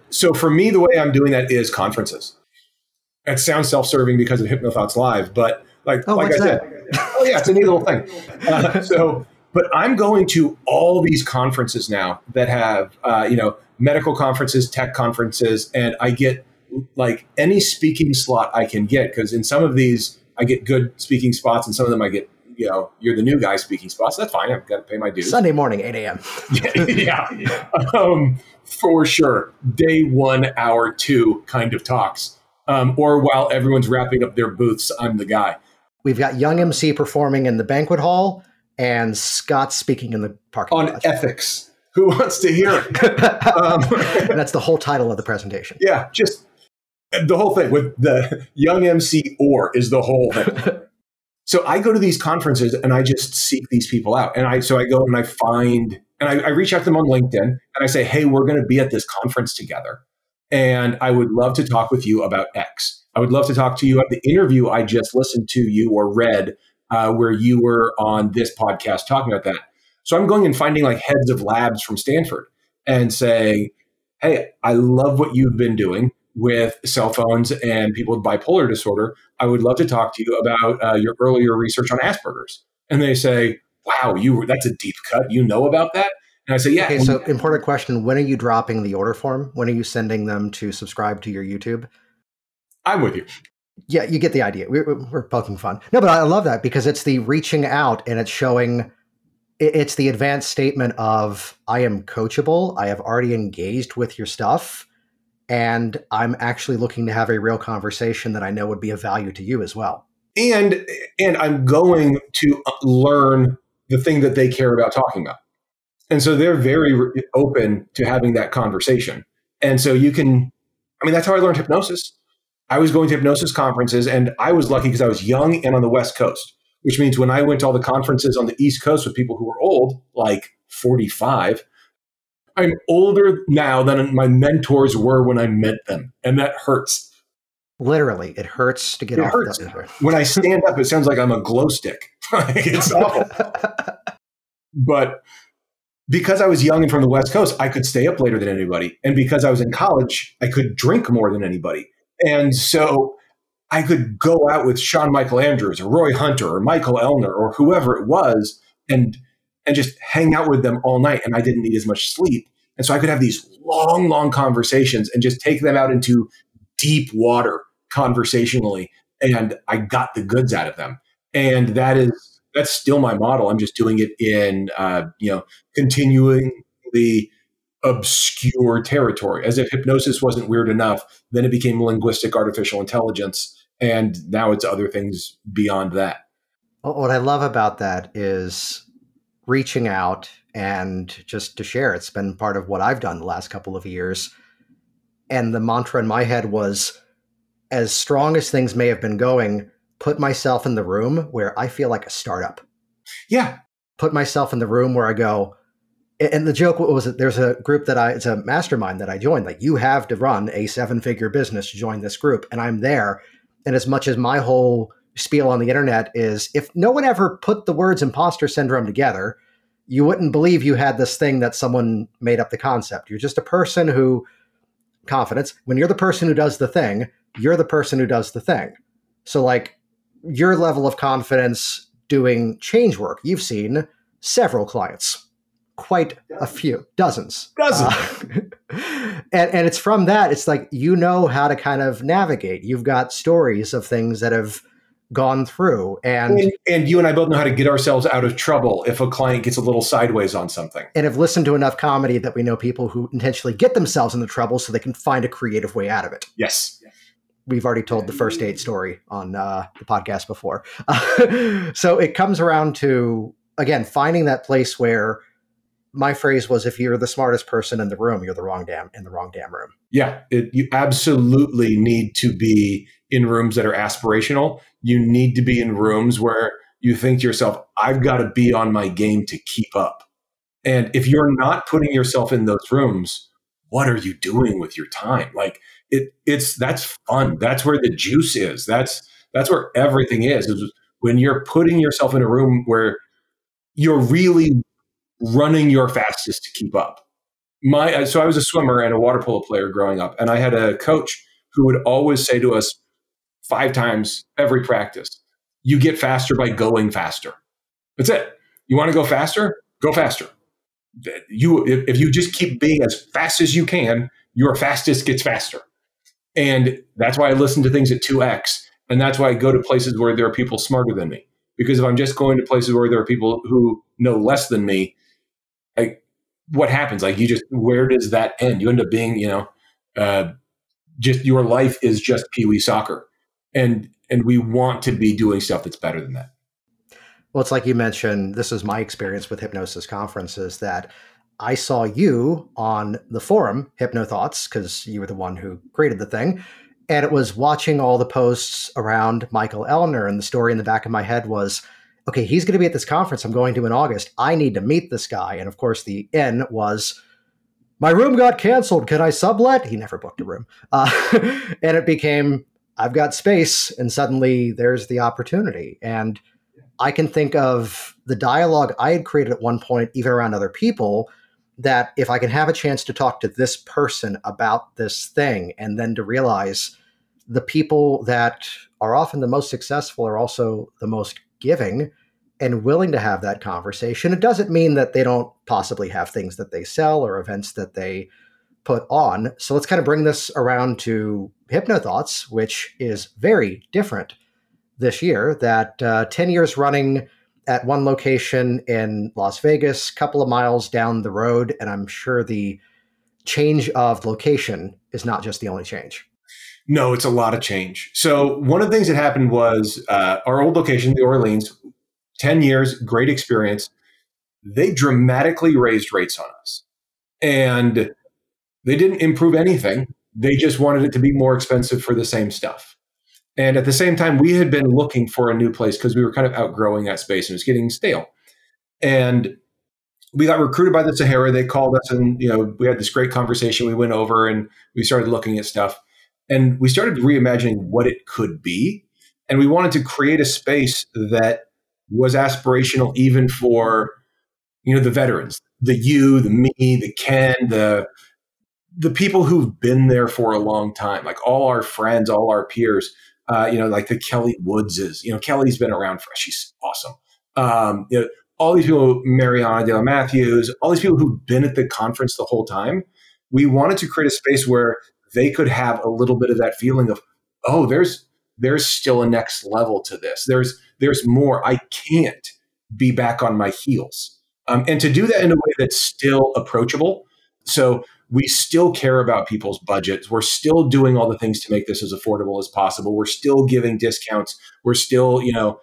So for me, the way I'm doing that is conferences. It sounds self-serving because of HypnoThoughts Live, but like oh, like I that? said, oh yeah, it's a neat little thing. Uh, so but I'm going to all these conferences now that have, uh, you know, medical conferences, tech conferences, and I get like any speaking slot I can get because in some of these I get good speaking spots, and some of them I get, you know, you're the new guy speaking spots. That's fine. I've got to pay my dues. Sunday morning, 8 a.m. yeah, yeah. Um, for sure. Day one, hour two kind of talks. Um, or while everyone's wrapping up their booths, I'm the guy. We've got Young MC performing in the banquet hall and Scott speaking in the parking lot. on ethics. Who wants to hear it? um, that's the whole title of the presentation. Yeah, just the whole thing with the young MC or is the whole thing. so I go to these conferences and I just seek these people out. And I so I go and I find and I, I reach out to them on LinkedIn and I say, hey, we're going to be at this conference together. And I would love to talk with you about X. I would love to talk to you about the interview I just listened to you or read uh, where you were on this podcast talking about that. So I'm going and finding like heads of labs from Stanford and saying, Hey, I love what you've been doing with cell phones and people with bipolar disorder. I would love to talk to you about uh, your earlier research on Asperger's. And they say, Wow, you that's a deep cut. You know about that? And I say, Yeah. Okay, so important question. When are you dropping the order form? When are you sending them to subscribe to your YouTube? I'm with you yeah, you get the idea. We're, we're poking fun. No, but I love that because it's the reaching out and it's showing it's the advanced statement of I am coachable. I have already engaged with your stuff and I'm actually looking to have a real conversation that I know would be of value to you as well. And and I'm going to learn the thing that they care about talking about. And so they're very open to having that conversation. And so you can I mean that's how I learned hypnosis. I was going to hypnosis conferences, and I was lucky because I was young and on the West Coast, which means when I went to all the conferences on the East Coast with people who were old, like 45, I'm older now than my mentors were when I met them. And that hurts. Literally, it hurts to get it off hurts. when I stand up, it sounds like I'm a glow stick. it's awful. but because I was young and from the West Coast, I could stay up later than anybody. And because I was in college, I could drink more than anybody. And so I could go out with Sean Michael Andrews or Roy Hunter or Michael Ellner or whoever it was and and just hang out with them all night. And I didn't need as much sleep. And so I could have these long, long conversations and just take them out into deep water conversationally. And I got the goods out of them. And that is, that's still my model. I'm just doing it in, uh, you know, continuing the obscure territory. As if hypnosis wasn't weird enough, then it became linguistic artificial intelligence. And now it's other things beyond that. What I love about that is reaching out and just to share. It's been part of what I've done the last couple of years. And the mantra in my head was as strong as things may have been going, put myself in the room where I feel like a startup. Yeah. Put myself in the room where I go, and the joke was that there's a group that I, it's a mastermind that I joined. Like, you have to run a seven figure business to join this group. And I'm there. And as much as my whole spiel on the internet is if no one ever put the words imposter syndrome together, you wouldn't believe you had this thing that someone made up the concept. You're just a person who, confidence, when you're the person who does the thing, you're the person who does the thing. So, like, your level of confidence doing change work, you've seen several clients, quite a few, dozens. Dozens. Uh, and, and it's from that, it's like you know how to kind of navigate. You've got stories of things that have gone through and, and, and you and I both know how to get ourselves out of trouble if a client gets a little sideways on something. And have listened to enough comedy that we know people who intentionally get themselves into trouble so they can find a creative way out of it. Yes. We've already told the first date story on uh, the podcast before. so it comes around to again finding that place where my phrase was if you're the smartest person in the room, you're the wrong damn in the wrong damn room. Yeah, it, you absolutely need to be in rooms that are aspirational. You need to be in rooms where you think to yourself, I've got to be on my game to keep up. And if you're not putting yourself in those rooms, what are you doing with your time? Like it it's that's fun. That's where the juice is. That's that's where everything is. is when you're putting yourself in a room where you're really running your fastest to keep up. My uh, so I was a swimmer and a water polo player growing up, and I had a coach who would always say to us five times every practice, "You get faster by going faster." That's it. You want to go faster? Go faster. You if, if you just keep being as fast as you can, your fastest gets faster. And that's why I listen to things at 2x. And that's why I go to places where there are people smarter than me. Because if I'm just going to places where there are people who know less than me, like what happens? Like you just where does that end? You end up being, you know, uh, just your life is just pee wee soccer, and and we want to be doing stuff that's better than that. Well, it's like you mentioned. This is my experience with hypnosis conferences that I saw you on the forum, HypnoThoughts, because you were the one who created the thing. And it was watching all the posts around Michael Ellner. And the story in the back of my head was okay, he's going to be at this conference I'm going to in August. I need to meet this guy. And of course, the N was, my room got canceled. Can I sublet? He never booked a room. Uh, and it became, I've got space. And suddenly there's the opportunity. And I can think of the dialogue I had created at one point, even around other people, that if I can have a chance to talk to this person about this thing and then to realize the people that are often the most successful are also the most giving and willing to have that conversation. It doesn't mean that they don't possibly have things that they sell or events that they put on. So let's kind of bring this around to HypnoThoughts, which is very different this year. That uh, 10 years running at one location in Las Vegas, a couple of miles down the road, and I'm sure the change of location is not just the only change. No, it's a lot of change. So one of the things that happened was uh, our old location, the Orleans, 10 years, great experience. They dramatically raised rates on us. And they didn't improve anything. They just wanted it to be more expensive for the same stuff. And at the same time, we had been looking for a new place because we were kind of outgrowing that space and it was getting stale. And we got recruited by the Sahara. They called us and, you know, we had this great conversation. We went over and we started looking at stuff and we started reimagining what it could be. And we wanted to create a space that was aspirational even for you know the veterans the you the me the ken the the people who've been there for a long time like all our friends all our peers uh, you know like the kelly woodses you know kelly's been around for she's awesome um, you know all these people, Mariana De La Matthews, all these people who've been at the conference the whole time. We wanted to create a space where they could have a little bit of that feeling of, oh, there's there's still a next level to this. There's there's more. I can't be back on my heels. Um, and to do that in a way that's still approachable. So we still care about people's budgets. We're still doing all the things to make this as affordable as possible. We're still giving discounts. We're still, you know,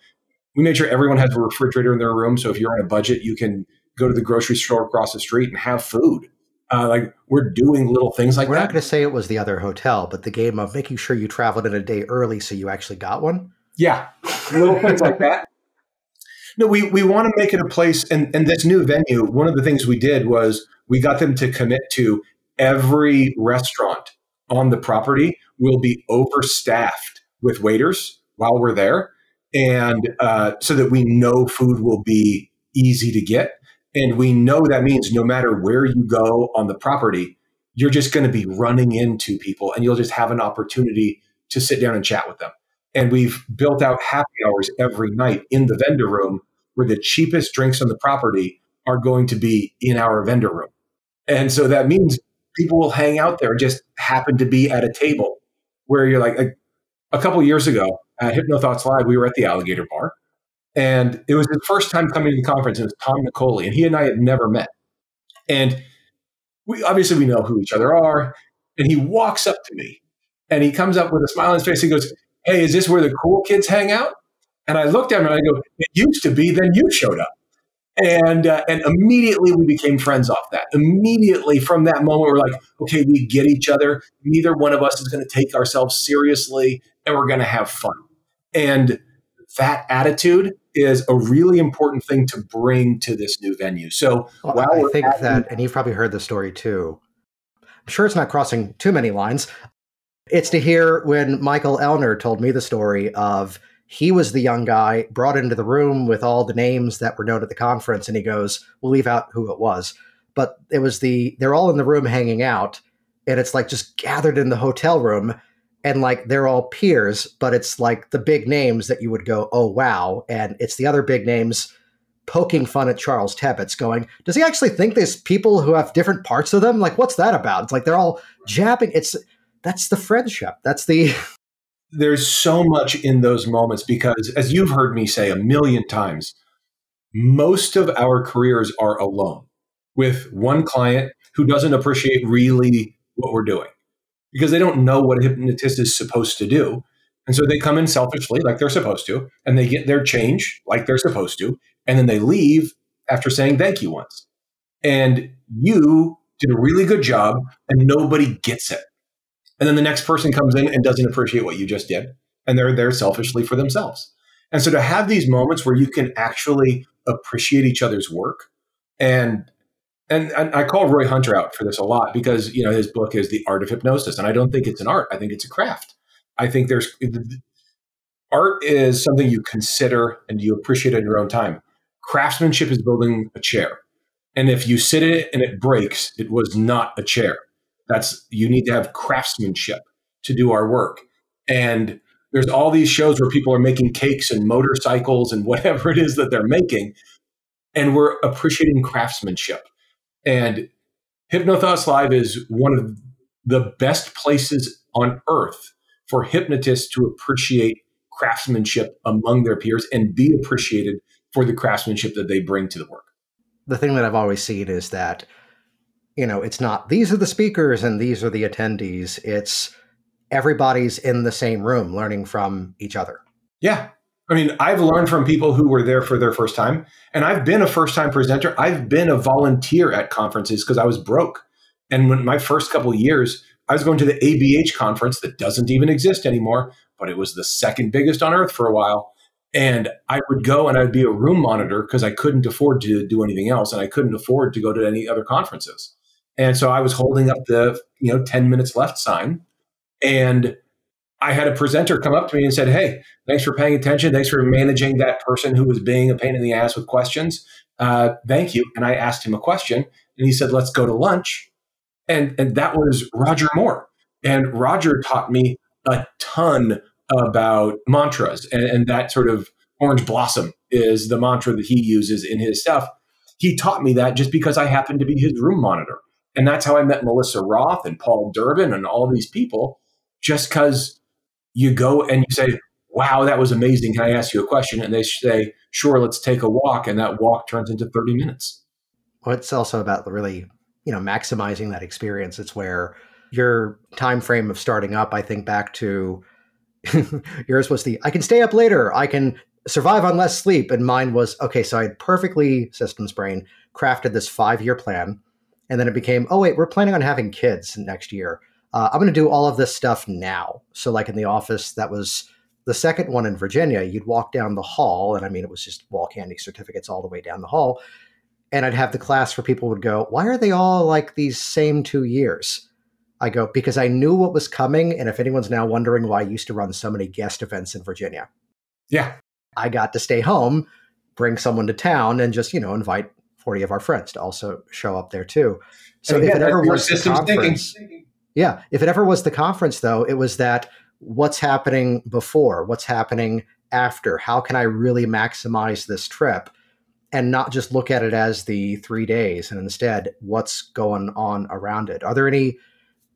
we made sure everyone has a refrigerator in their room. So if you're on a budget, you can go to the grocery store across the street and have food. Uh, like we're doing little things like we're that. We're not going to say it was the other hotel, but the game of making sure you traveled in a day early so you actually got one. Yeah, little things like that. No, we, we want to make it a place, and, and this new venue, one of the things we did was we got them to commit to every restaurant on the property will be overstaffed with waiters while we're there. And uh, so that we know food will be easy to get. And we know that means no matter where you go on the property, you're just going to be running into people and you'll just have an opportunity to sit down and chat with them. And we've built out happy hours every night in the vendor room where the cheapest drinks on the property are going to be in our vendor room. And so that means people will hang out there, just happen to be at a table where you're like, a, a couple years ago at Hypno Thoughts Live, we were at the Alligator Bar. And it was his first time coming to the conference. It was Tom Nicoli, and he and I had never met. And we obviously we know who each other are. And he walks up to me and he comes up with a smile on his face. He goes, Hey, is this where the cool kids hang out? And I looked at him and I go, It used to be, then you showed up. And uh, and immediately we became friends off that. Immediately from that moment, we're like, okay, we get each other. Neither one of us is going to take ourselves seriously, and we're going to have fun. And that attitude is a really important thing to bring to this new venue. So well, I think that, and you've probably heard the story too. I'm sure it's not crossing too many lines. It's to hear when Michael Ellner told me the story of he was the young guy brought into the room with all the names that were known at the conference and he goes we'll leave out who it was but it was the they're all in the room hanging out and it's like just gathered in the hotel room and like they're all peers but it's like the big names that you would go oh wow and it's the other big names poking fun at charles tebbetts going does he actually think there's people who have different parts of them? Like what's that about? It's like they're all jabbing. It's that's the friendship. That's the there's so much in those moments because, as you've heard me say a million times, most of our careers are alone with one client who doesn't appreciate really what we're doing because they don't know what a hypnotist is supposed to do. And so they come in selfishly, like they're supposed to, and they get their change like they're supposed to. And then they leave after saying thank you once. And you did a really good job, and nobody gets it. And then the next person comes in and doesn't appreciate what you just did. And they're there selfishly for themselves. And so to have these moments where you can actually appreciate each other's work and and, and I call Roy Hunter out for this a lot because you know his book is The Art of Hypnosis, and I don't think it's an art. I think it's a craft. I think there's art is something you consider and you appreciate in your own time. Craftsmanship is building a chair, and if you sit in it and it breaks, it was not a chair. That's you need to have craftsmanship to do our work. And there's all these shows where people are making cakes and motorcycles and whatever it is that they're making. And we're appreciating craftsmanship. And Hypnothoughts Live is one of the best places on earth for hypnotists to appreciate craftsmanship among their peers and be appreciated for the craftsmanship that they bring to the work. The thing that I've always seen is that you know, it's not these are the speakers and these are the attendees. It's everybody's in the same room learning from each other. Yeah. I mean, I've learned from people who were there for their first time, and I've been a first time presenter. I've been a volunteer at conferences because I was broke. And when my first couple years, I was going to the ABH conference that doesn't even exist anymore, but it was the second biggest on earth for a while. And I would go and I'd be a room monitor because I couldn't afford to do anything else and I couldn't afford to go to any other conferences. And so I was holding up the, you know, 10 minutes left sign. And I had a presenter come up to me and said, Hey, thanks for paying attention. Thanks for managing that person who was being a pain in the ass with questions. Uh, thank you. And I asked him a question and he said, Let's go to lunch. And, and that was Roger Moore. And Roger taught me a ton about mantras and, and that sort of orange blossom is the mantra that he uses in his stuff. He taught me that just because I happened to be his room monitor. And that's how I met Melissa Roth and Paul Durbin and all these people, just because you go and you say, Wow, that was amazing. Can I ask you a question? And they say, Sure, let's take a walk. And that walk turns into 30 minutes. Well, it's also about really, you know, maximizing that experience. It's where your time frame of starting up, I think back to yours was the I can stay up later, I can survive on less sleep. And mine was okay, so I had perfectly systems brain crafted this five year plan. And then it became, oh, wait, we're planning on having kids next year. Uh, I'm going to do all of this stuff now. So, like in the office, that was the second one in Virginia. You'd walk down the hall, and I mean, it was just wall candy certificates all the way down the hall. And I'd have the class where people would go, why are they all like these same two years? I go, because I knew what was coming. And if anyone's now wondering why I used to run so many guest events in Virginia, yeah, I got to stay home, bring someone to town, and just, you know, invite 40 of our friends to also show up there too. So if it ever was the conference, thinking. Yeah, if it ever was the conference though, it was that what's happening before, what's happening after, how can I really maximize this trip? And not just look at it as the three days, and instead, what's going on around it? Are there any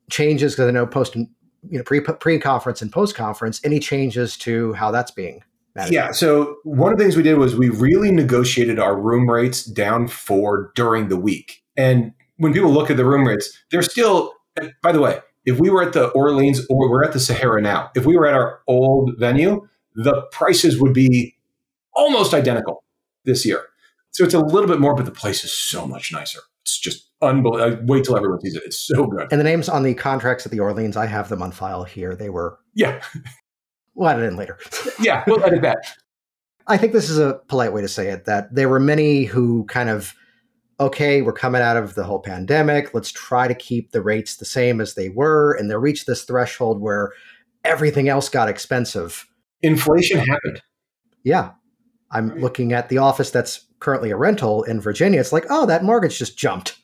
changes? Because I know post, you know, pre pre conference and post conference, any changes to how that's being yeah. So one of the things we did was we really negotiated our room rates down for during the week. And when people look at the room rates, they're still, by the way, if we were at the Orleans or we're at the Sahara now, if we were at our old venue, the prices would be almost identical this year. So it's a little bit more, but the place is so much nicer. It's just unbelievable. Wait till everyone sees it. It's so good. And the names on the contracts at the Orleans, I have them on file here. They were yeah, We'll add it in later. yeah, we'll edit that. I think this is a polite way to say it that there were many who kind of, okay, we're coming out of the whole pandemic. Let's try to keep the rates the same as they were. And they reached this threshold where everything else got expensive. Inflation happened. Yeah. I'm looking at the office that's currently a rental in Virginia. It's like, oh, that mortgage just jumped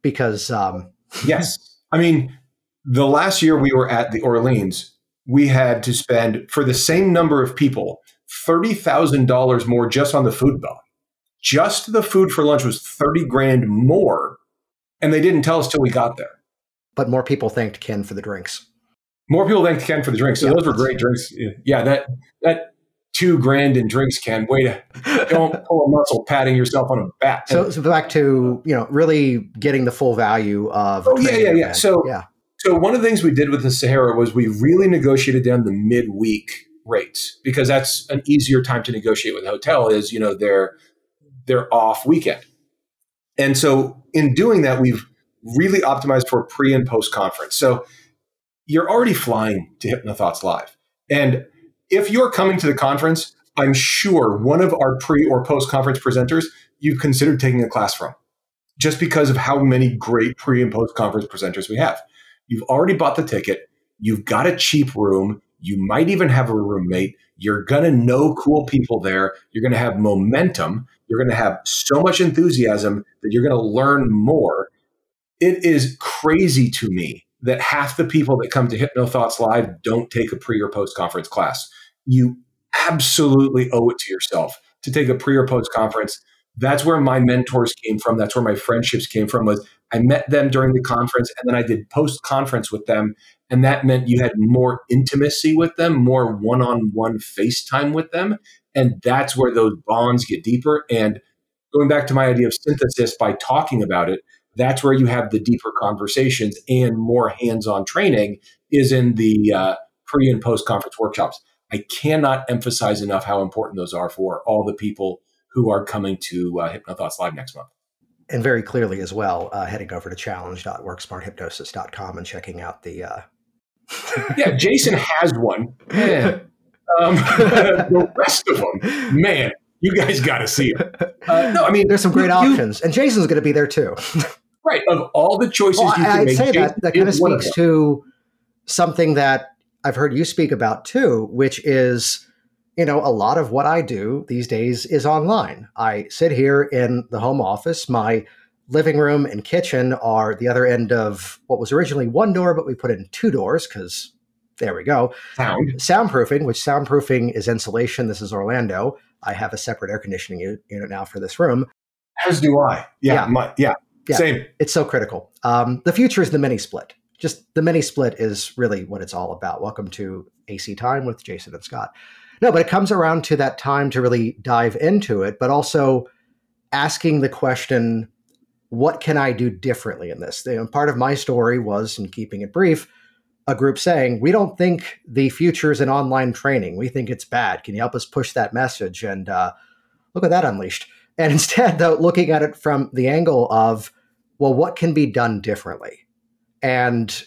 because. Um, yes. I mean, the last year we were at the Orleans, we had to spend for the same number of people $30,000 more just on the food bill. Just the food for lunch was 30 grand more. And they didn't tell us till we got there. But more people thanked Ken for the drinks. More people thanked Ken for the drinks. So yeah, those were great drinks. Yeah, that that two grand in drinks, Ken. Way to don't pull a muscle patting yourself on a back. So, so back to you know really getting the full value of. Oh yeah, yeah, yeah. So yeah. So one of the things we did with the Sahara was we really negotiated down the midweek rates because that's an easier time to negotiate with a hotel is you know their their off weekend. And so in doing that, we've really optimized for pre and post conference. So you're already flying to Hypnothoughts Live. And if you're coming to the conference, I'm sure one of our pre or post conference presenters you've considered taking a class from just because of how many great pre and post conference presenters we have. You've already bought the ticket. You've got a cheap room. You might even have a roommate. You're going to know cool people there. You're going to have momentum. You're going to have so much enthusiasm that you're going to learn more. It is crazy to me that half the people that come to Hypno Thoughts Live don't take a pre or post conference class. You absolutely owe it to yourself to take a pre or post conference. That's where my mentors came from. That's where my friendships came from was I met them during the conference and then I did post conference with them. And that meant you had more intimacy with them, more one on one FaceTime with them. And that's where those bonds get deeper. And going back to my idea of synthesis by talking about it, that's where you have the deeper conversations and more hands on training is in the uh, pre and post conference workshops. I cannot emphasize enough how important those are for all the people who are coming to uh, HypnoThoughts Live next month and very clearly as well, uh, heading over to challenge.worksmarthypnosis.com and checking out the. Uh... yeah, Jason has one. Man. Um, the rest of them, man, you guys got to see it. Uh, no, I mean, there's some great you, options, and Jason's going to be there too. right. Of all the choices well, you can I'd make, say that that kind of speaks to something that I've heard you speak about too, which is you know, a lot of what I do these days is online. I sit here in the home office. My living room and kitchen are the other end of what was originally one door, but we put in two doors because there we go. Sound. Soundproofing, which soundproofing is insulation. This is Orlando. I have a separate air conditioning unit now for this room. As do I. Yeah. Yeah. My, yeah. Yeah. Same. It's so critical. Um, the future is the mini split. Just the mini split is really what it's all about. Welcome to AC Time with Jason and Scott. No, but it comes around to that time to really dive into it, but also asking the question, what can I do differently in this? Know, part of my story was, in keeping it brief, a group saying, we don't think the future is in online training. We think it's bad. Can you help us push that message? And uh, look at that unleashed. And instead, though, looking at it from the angle of, well, what can be done differently? And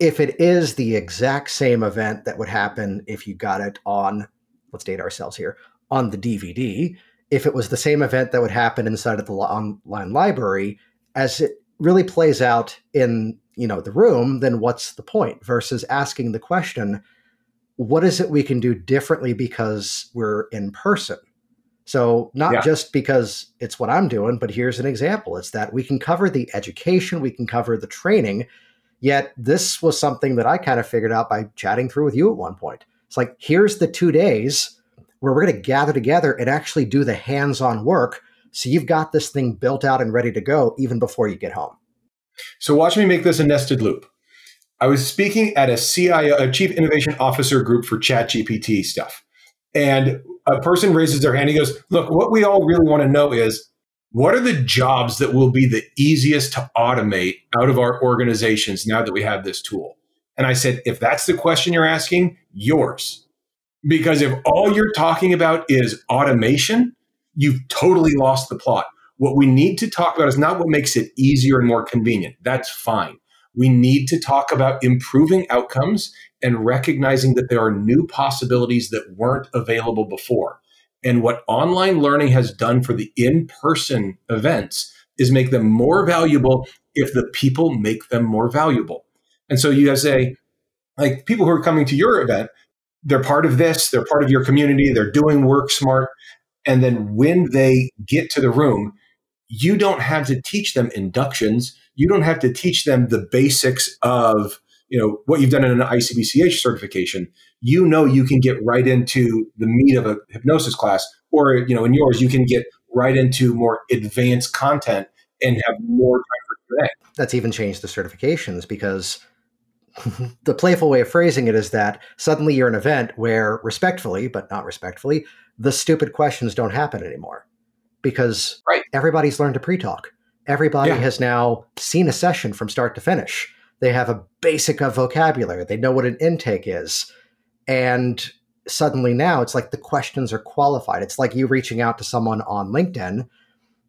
if it is the exact same event that would happen if you got it on, let's date ourselves here, on the DVD, if it was the same event that would happen inside of the online library, as it really plays out in you know the room, then what's the point? Versus asking the question, what is it we can do differently because we're in person? So not Yeah. just because it's what I'm doing, but here's an example. It's that we can cover the education, we can cover the training. Yet this was something that I kind of figured out by chatting through with you at one point. It's like, here's the two days where we're going to gather together and actually do the hands on work. So you've got this thing built out and ready to go even before you get home. So watch me make this a nested loop. I was speaking at a CIO, a Chief Innovation Officer group for ChatGPT stuff. And a person raises their hand. He goes, Look, what we all really want to know is what are the jobs that will be the easiest to automate out of our organizations now that we have this tool? And I said, If that's the question you're asking, yours. Because if all you're talking about is automation, you've totally lost the plot. What we need to talk about is not what makes it easier and more convenient. That's fine. We need to talk about improving outcomes and recognizing that there are new possibilities that weren't available before. And what online learning has done for the in person events is make them more valuable if the people make them more valuable. And so you say, like people who are coming to your event, they're part of this, they're part of your community, they're doing work smart. And then when they get to the room, you don't have to teach them inductions. You don't have to teach them the basics of you know what you've done in an ICBCH certification. You know you can get right into the meat of a hypnosis class, or you know in yours you can get right into more advanced content and have more time for Q&A. That's even changed the certifications because the playful way of phrasing it is that suddenly you're an event where respectfully, but not respectfully, the stupid questions don't happen anymore because Right. everybody's learned to pre-talk. Everybody Yeah. has now seen a session from start to finish. They have a basic of vocabulary. They know what an intake is. And suddenly now it's like the questions are qualified. It's like you reaching out to someone on LinkedIn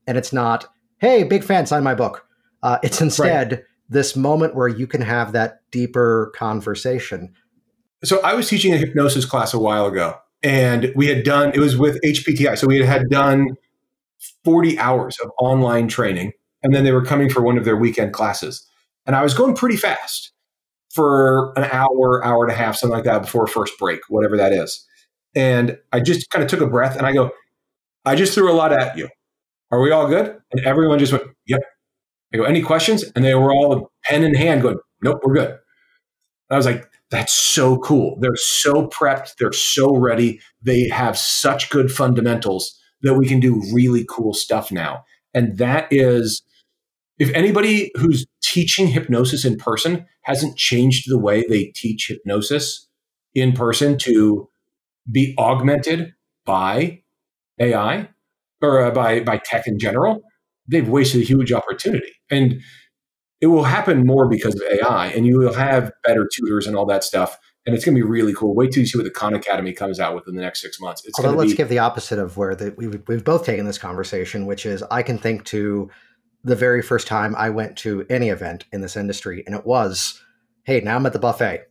and it's not, hey, big fan, sign my book. Uh, it's instead this moment where you can have that deeper conversation. So I was teaching a hypnosis class a while ago, and we had done it was with HPTI. So we had, had done 40 hours of online training, and then they were coming for one of their weekend classes. And I was going pretty fast for an hour, hour and a half, something like that before first break, whatever that is. And I just kind of took a breath and I go, I just threw a lot at you. Are we all good? And everyone just went, Yep. I go, any questions? And they were all pen in hand going, Nope, we're good. And I was like, that's so cool. They're so prepped. They're so ready. They have such good fundamentals that we can do really cool stuff now. And that is, if anybody who's teaching hypnosis in person hasn't changed the way they teach hypnosis in person to be augmented by AI or uh, by, by tech in general, they've wasted a huge opportunity. And it will happen more because of AI, and you will have better tutors and all that stuff. And it's going to be really cool. Wait till you see what the Khan Academy comes out with in the next six months. It's Although going let's to be give the opposite of where the, we've, we've both taken this conversation, which is I can think to the very first time I went to any event in this industry, and it was, hey, now I'm at the buffet.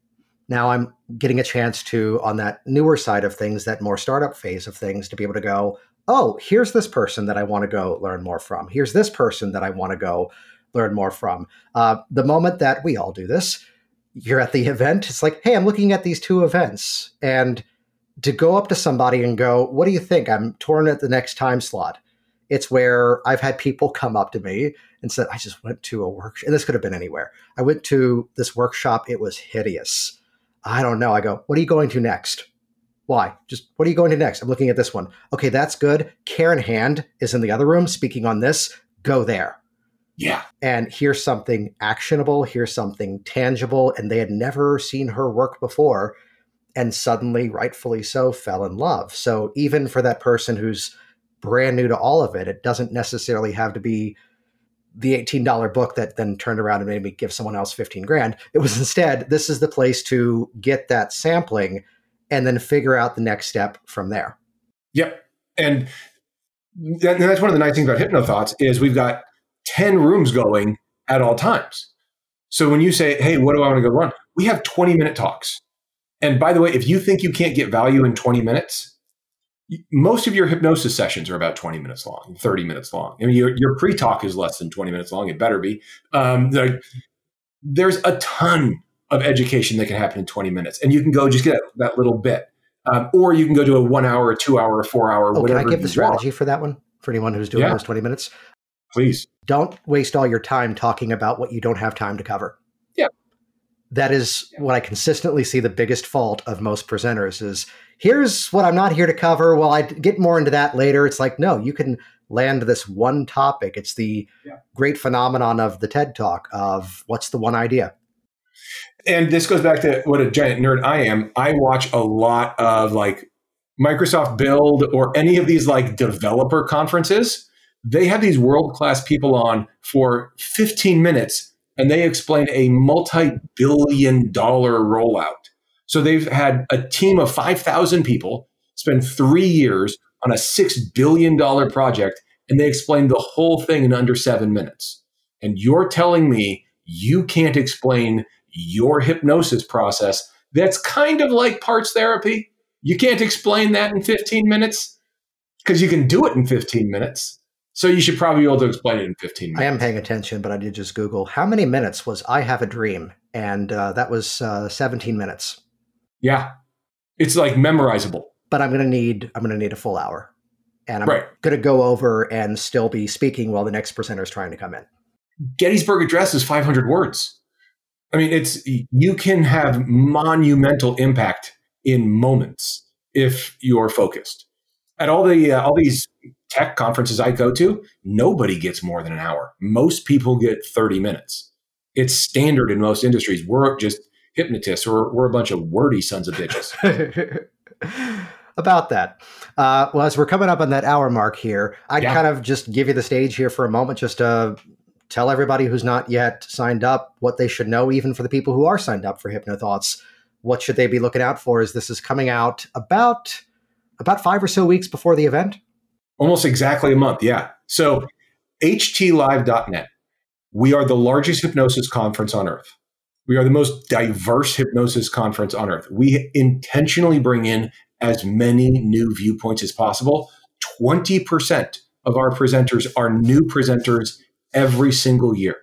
Now I'm getting a chance to, on that newer side of things, that more startup phase of things, to be able to go, oh, here's this person that I want to go learn more from. Here's this person that I want to go learn more from. Uh, the moment that we all do this, you're at the event, it's like, hey, I'm looking at these two events. And to go up to somebody and go, what do you think? I'm torn at the next time slot. It's where I've had people come up to me and said, I just went to a workshop. And this could have been anywhere. I went to this workshop. It was hideous. I don't know. I go, what are you going to next? Why? Just what are you going to next? I'm looking at this one. Okay, that's good. Karen Hand is in the other room speaking on this. Go there. Yeah. And here's something actionable, here's something tangible. And they had never seen her work before. And suddenly, rightfully so, fell in love. So even for that person who's brand new to all of it, it doesn't necessarily have to be the $18 book that then turned around and made me give someone else 15 grand. It was instead, this is the place to get that sampling and then figure out the next step from there. Yep. And that's one of the nice things about HypnoThoughts is we've got 10 rooms going at all times. So when you say, hey, what do I want to go run? We have 20 minute talks. And by the way, if you think you can't get value in 20 minutes, most of your hypnosis sessions are about 20 minutes long, 30 minutes long. I mean, your, your pre talk is less than 20 minutes long. It better be. Um, like, there's a ton of education that can happen in 20 minutes. And you can go just get that little bit. Um, or you can go do a one hour, a two hour, a four hour, oh, whatever. Can I give the strategy want. for that one for anyone who's doing yeah. those 20 minutes? Please. Don't waste all your time talking about what you don't have time to cover. Yeah. That is yeah. what I consistently see the biggest fault of most presenters is here's what I'm not here to cover. Well, I get more into that later. It's like, no, you can land this one topic. It's the yeah. great phenomenon of the TED Talk of what's the one idea and this goes back to what a giant nerd I am. I watch a lot of like Microsoft Build or any of these like developer conferences. They have these world class people on for 15 minutes and they explain a multi billion dollar rollout. So they've had a team of 5,000 people spend three years on a $6 billion project and they explain the whole thing in under seven minutes. And you're telling me you can't explain your hypnosis process that's kind of like parts therapy. You can't explain that in 15 minutes because you can do it in 15 minutes. So you should probably be able to explain it in 15 minutes. I am paying attention, but I did just Google how many minutes was I Have a Dream? And uh, that was uh, 17 minutes. Yeah. It's like memorizable. But I'm going to need I'm going to need a full hour. And I'm right. going to go over and still be speaking while the next presenter is trying to come in. Gettysburg Address is 500 words. I mean, it's you can have monumental impact in moments if you're focused. At all the uh, all these tech conferences I go to, nobody gets more than an hour. Most people get 30 minutes. It's standard in most industries. We're just hypnotists or we're a bunch of wordy sons of bitches. About that. Uh, well, as we're coming up on that hour mark here, I'd yeah. kind of just give you the stage here for a moment just to tell everybody who's not yet signed up what they should know, even for the people who are signed up for HypnoThoughts. What should they be looking out for? As this is coming out about about five or so weeks before the event. Almost exactly a month, yeah. So htlive.net. We are the largest hypnosis conference on earth. We are the most diverse hypnosis conference on earth. We intentionally bring in as many new viewpoints as possible. 20% of our presenters are new presenters every single year.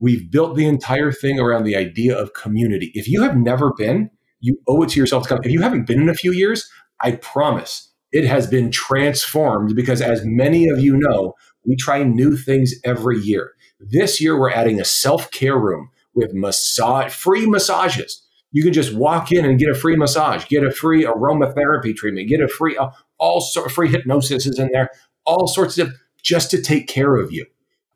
We've built the entire thing around the idea of community. If you have never been, you owe it to yourself to come. If you haven't been in a few years, I promise it has been transformed because, as many of you know, we try new things every year. This year, we're adding a self care room with massage, free massages. You can just walk in and get a free massage, get a free aromatherapy treatment, get a free, uh, all sort free hypnosis is in there, all sorts of just to take care of you.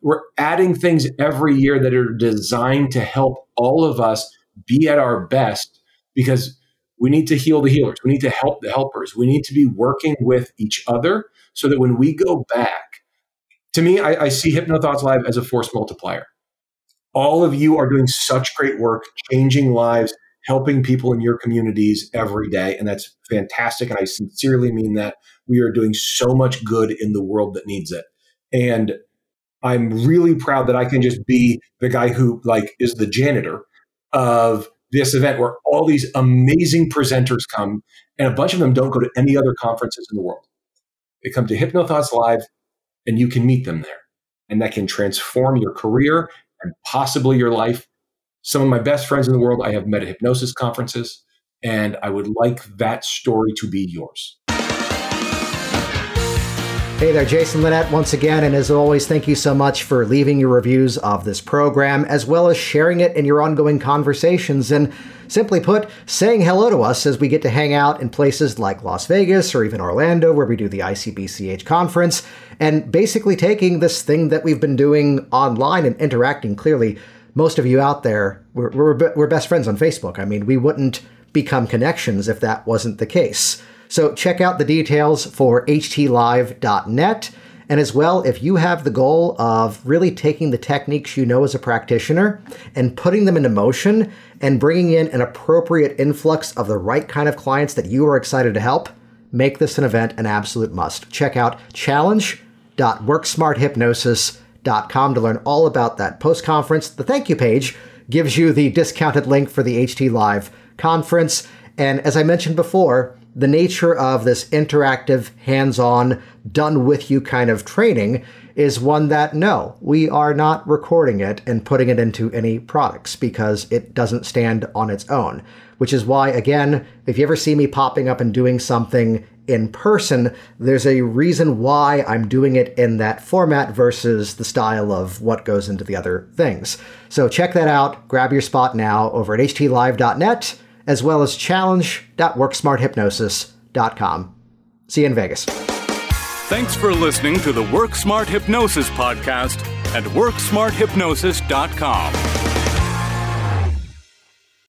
We're adding things every year that are designed to help all of us be at our best because we need to heal the healers. We need to help the helpers. We need to be working with each other so that when we go back, to me, I, I see HypnoThoughts Live as a force multiplier. All of you are doing such great work, changing lives, helping people in your communities every day. And that's fantastic. And I sincerely mean that. We are doing so much good in the world that needs it. And I'm really proud that I can just be the guy who like is the janitor of this event where all these amazing presenters come and a bunch of them don't go to any other conferences in the world. They come to HypnoThoughts Live and you can meet them there. And that can transform your career and possibly your life. Some of my best friends in the world I have met at hypnosis conferences, and I would like that story to be yours. Hey there, Jason Linett once again, and as always, thank you so much for leaving your reviews of this program, as well as sharing it in your ongoing conversations, and simply put, saying hello to us as we get to hang out in places like Las Vegas or even Orlando, where we do the ICBCH conference, and basically taking this thing that we've been doing online and interacting. Clearly, most of you out there, we're, we're, we're best friends on Facebook. I mean, we wouldn't become connections if that wasn't the case. So check out the details for htlive.net. And as well, if you have the goal of really taking the techniques you know as a practitioner and putting them into motion and bringing in an appropriate influx of the right kind of clients that you are excited to help, make this an event an absolute must. Check out challenge.worksmarthypnosis.com to learn all about that post conference. The thank you page gives you the discounted link for the HT Live conference. And as I mentioned before, the nature of this interactive, hands on, done with you kind of training is one that no, we are not recording it and putting it into any products because it doesn't stand on its own. Which is why, again, if you ever see me popping up and doing something in person, there's a reason why I'm doing it in that format versus the style of what goes into the other things. So check that out. Grab your spot now over at htlive.net as well as challenge.worksmarthypnosis.com. See you in Vegas. Thanks for listening to the Work Smart Hypnosis podcast at worksmarthypnosis.com.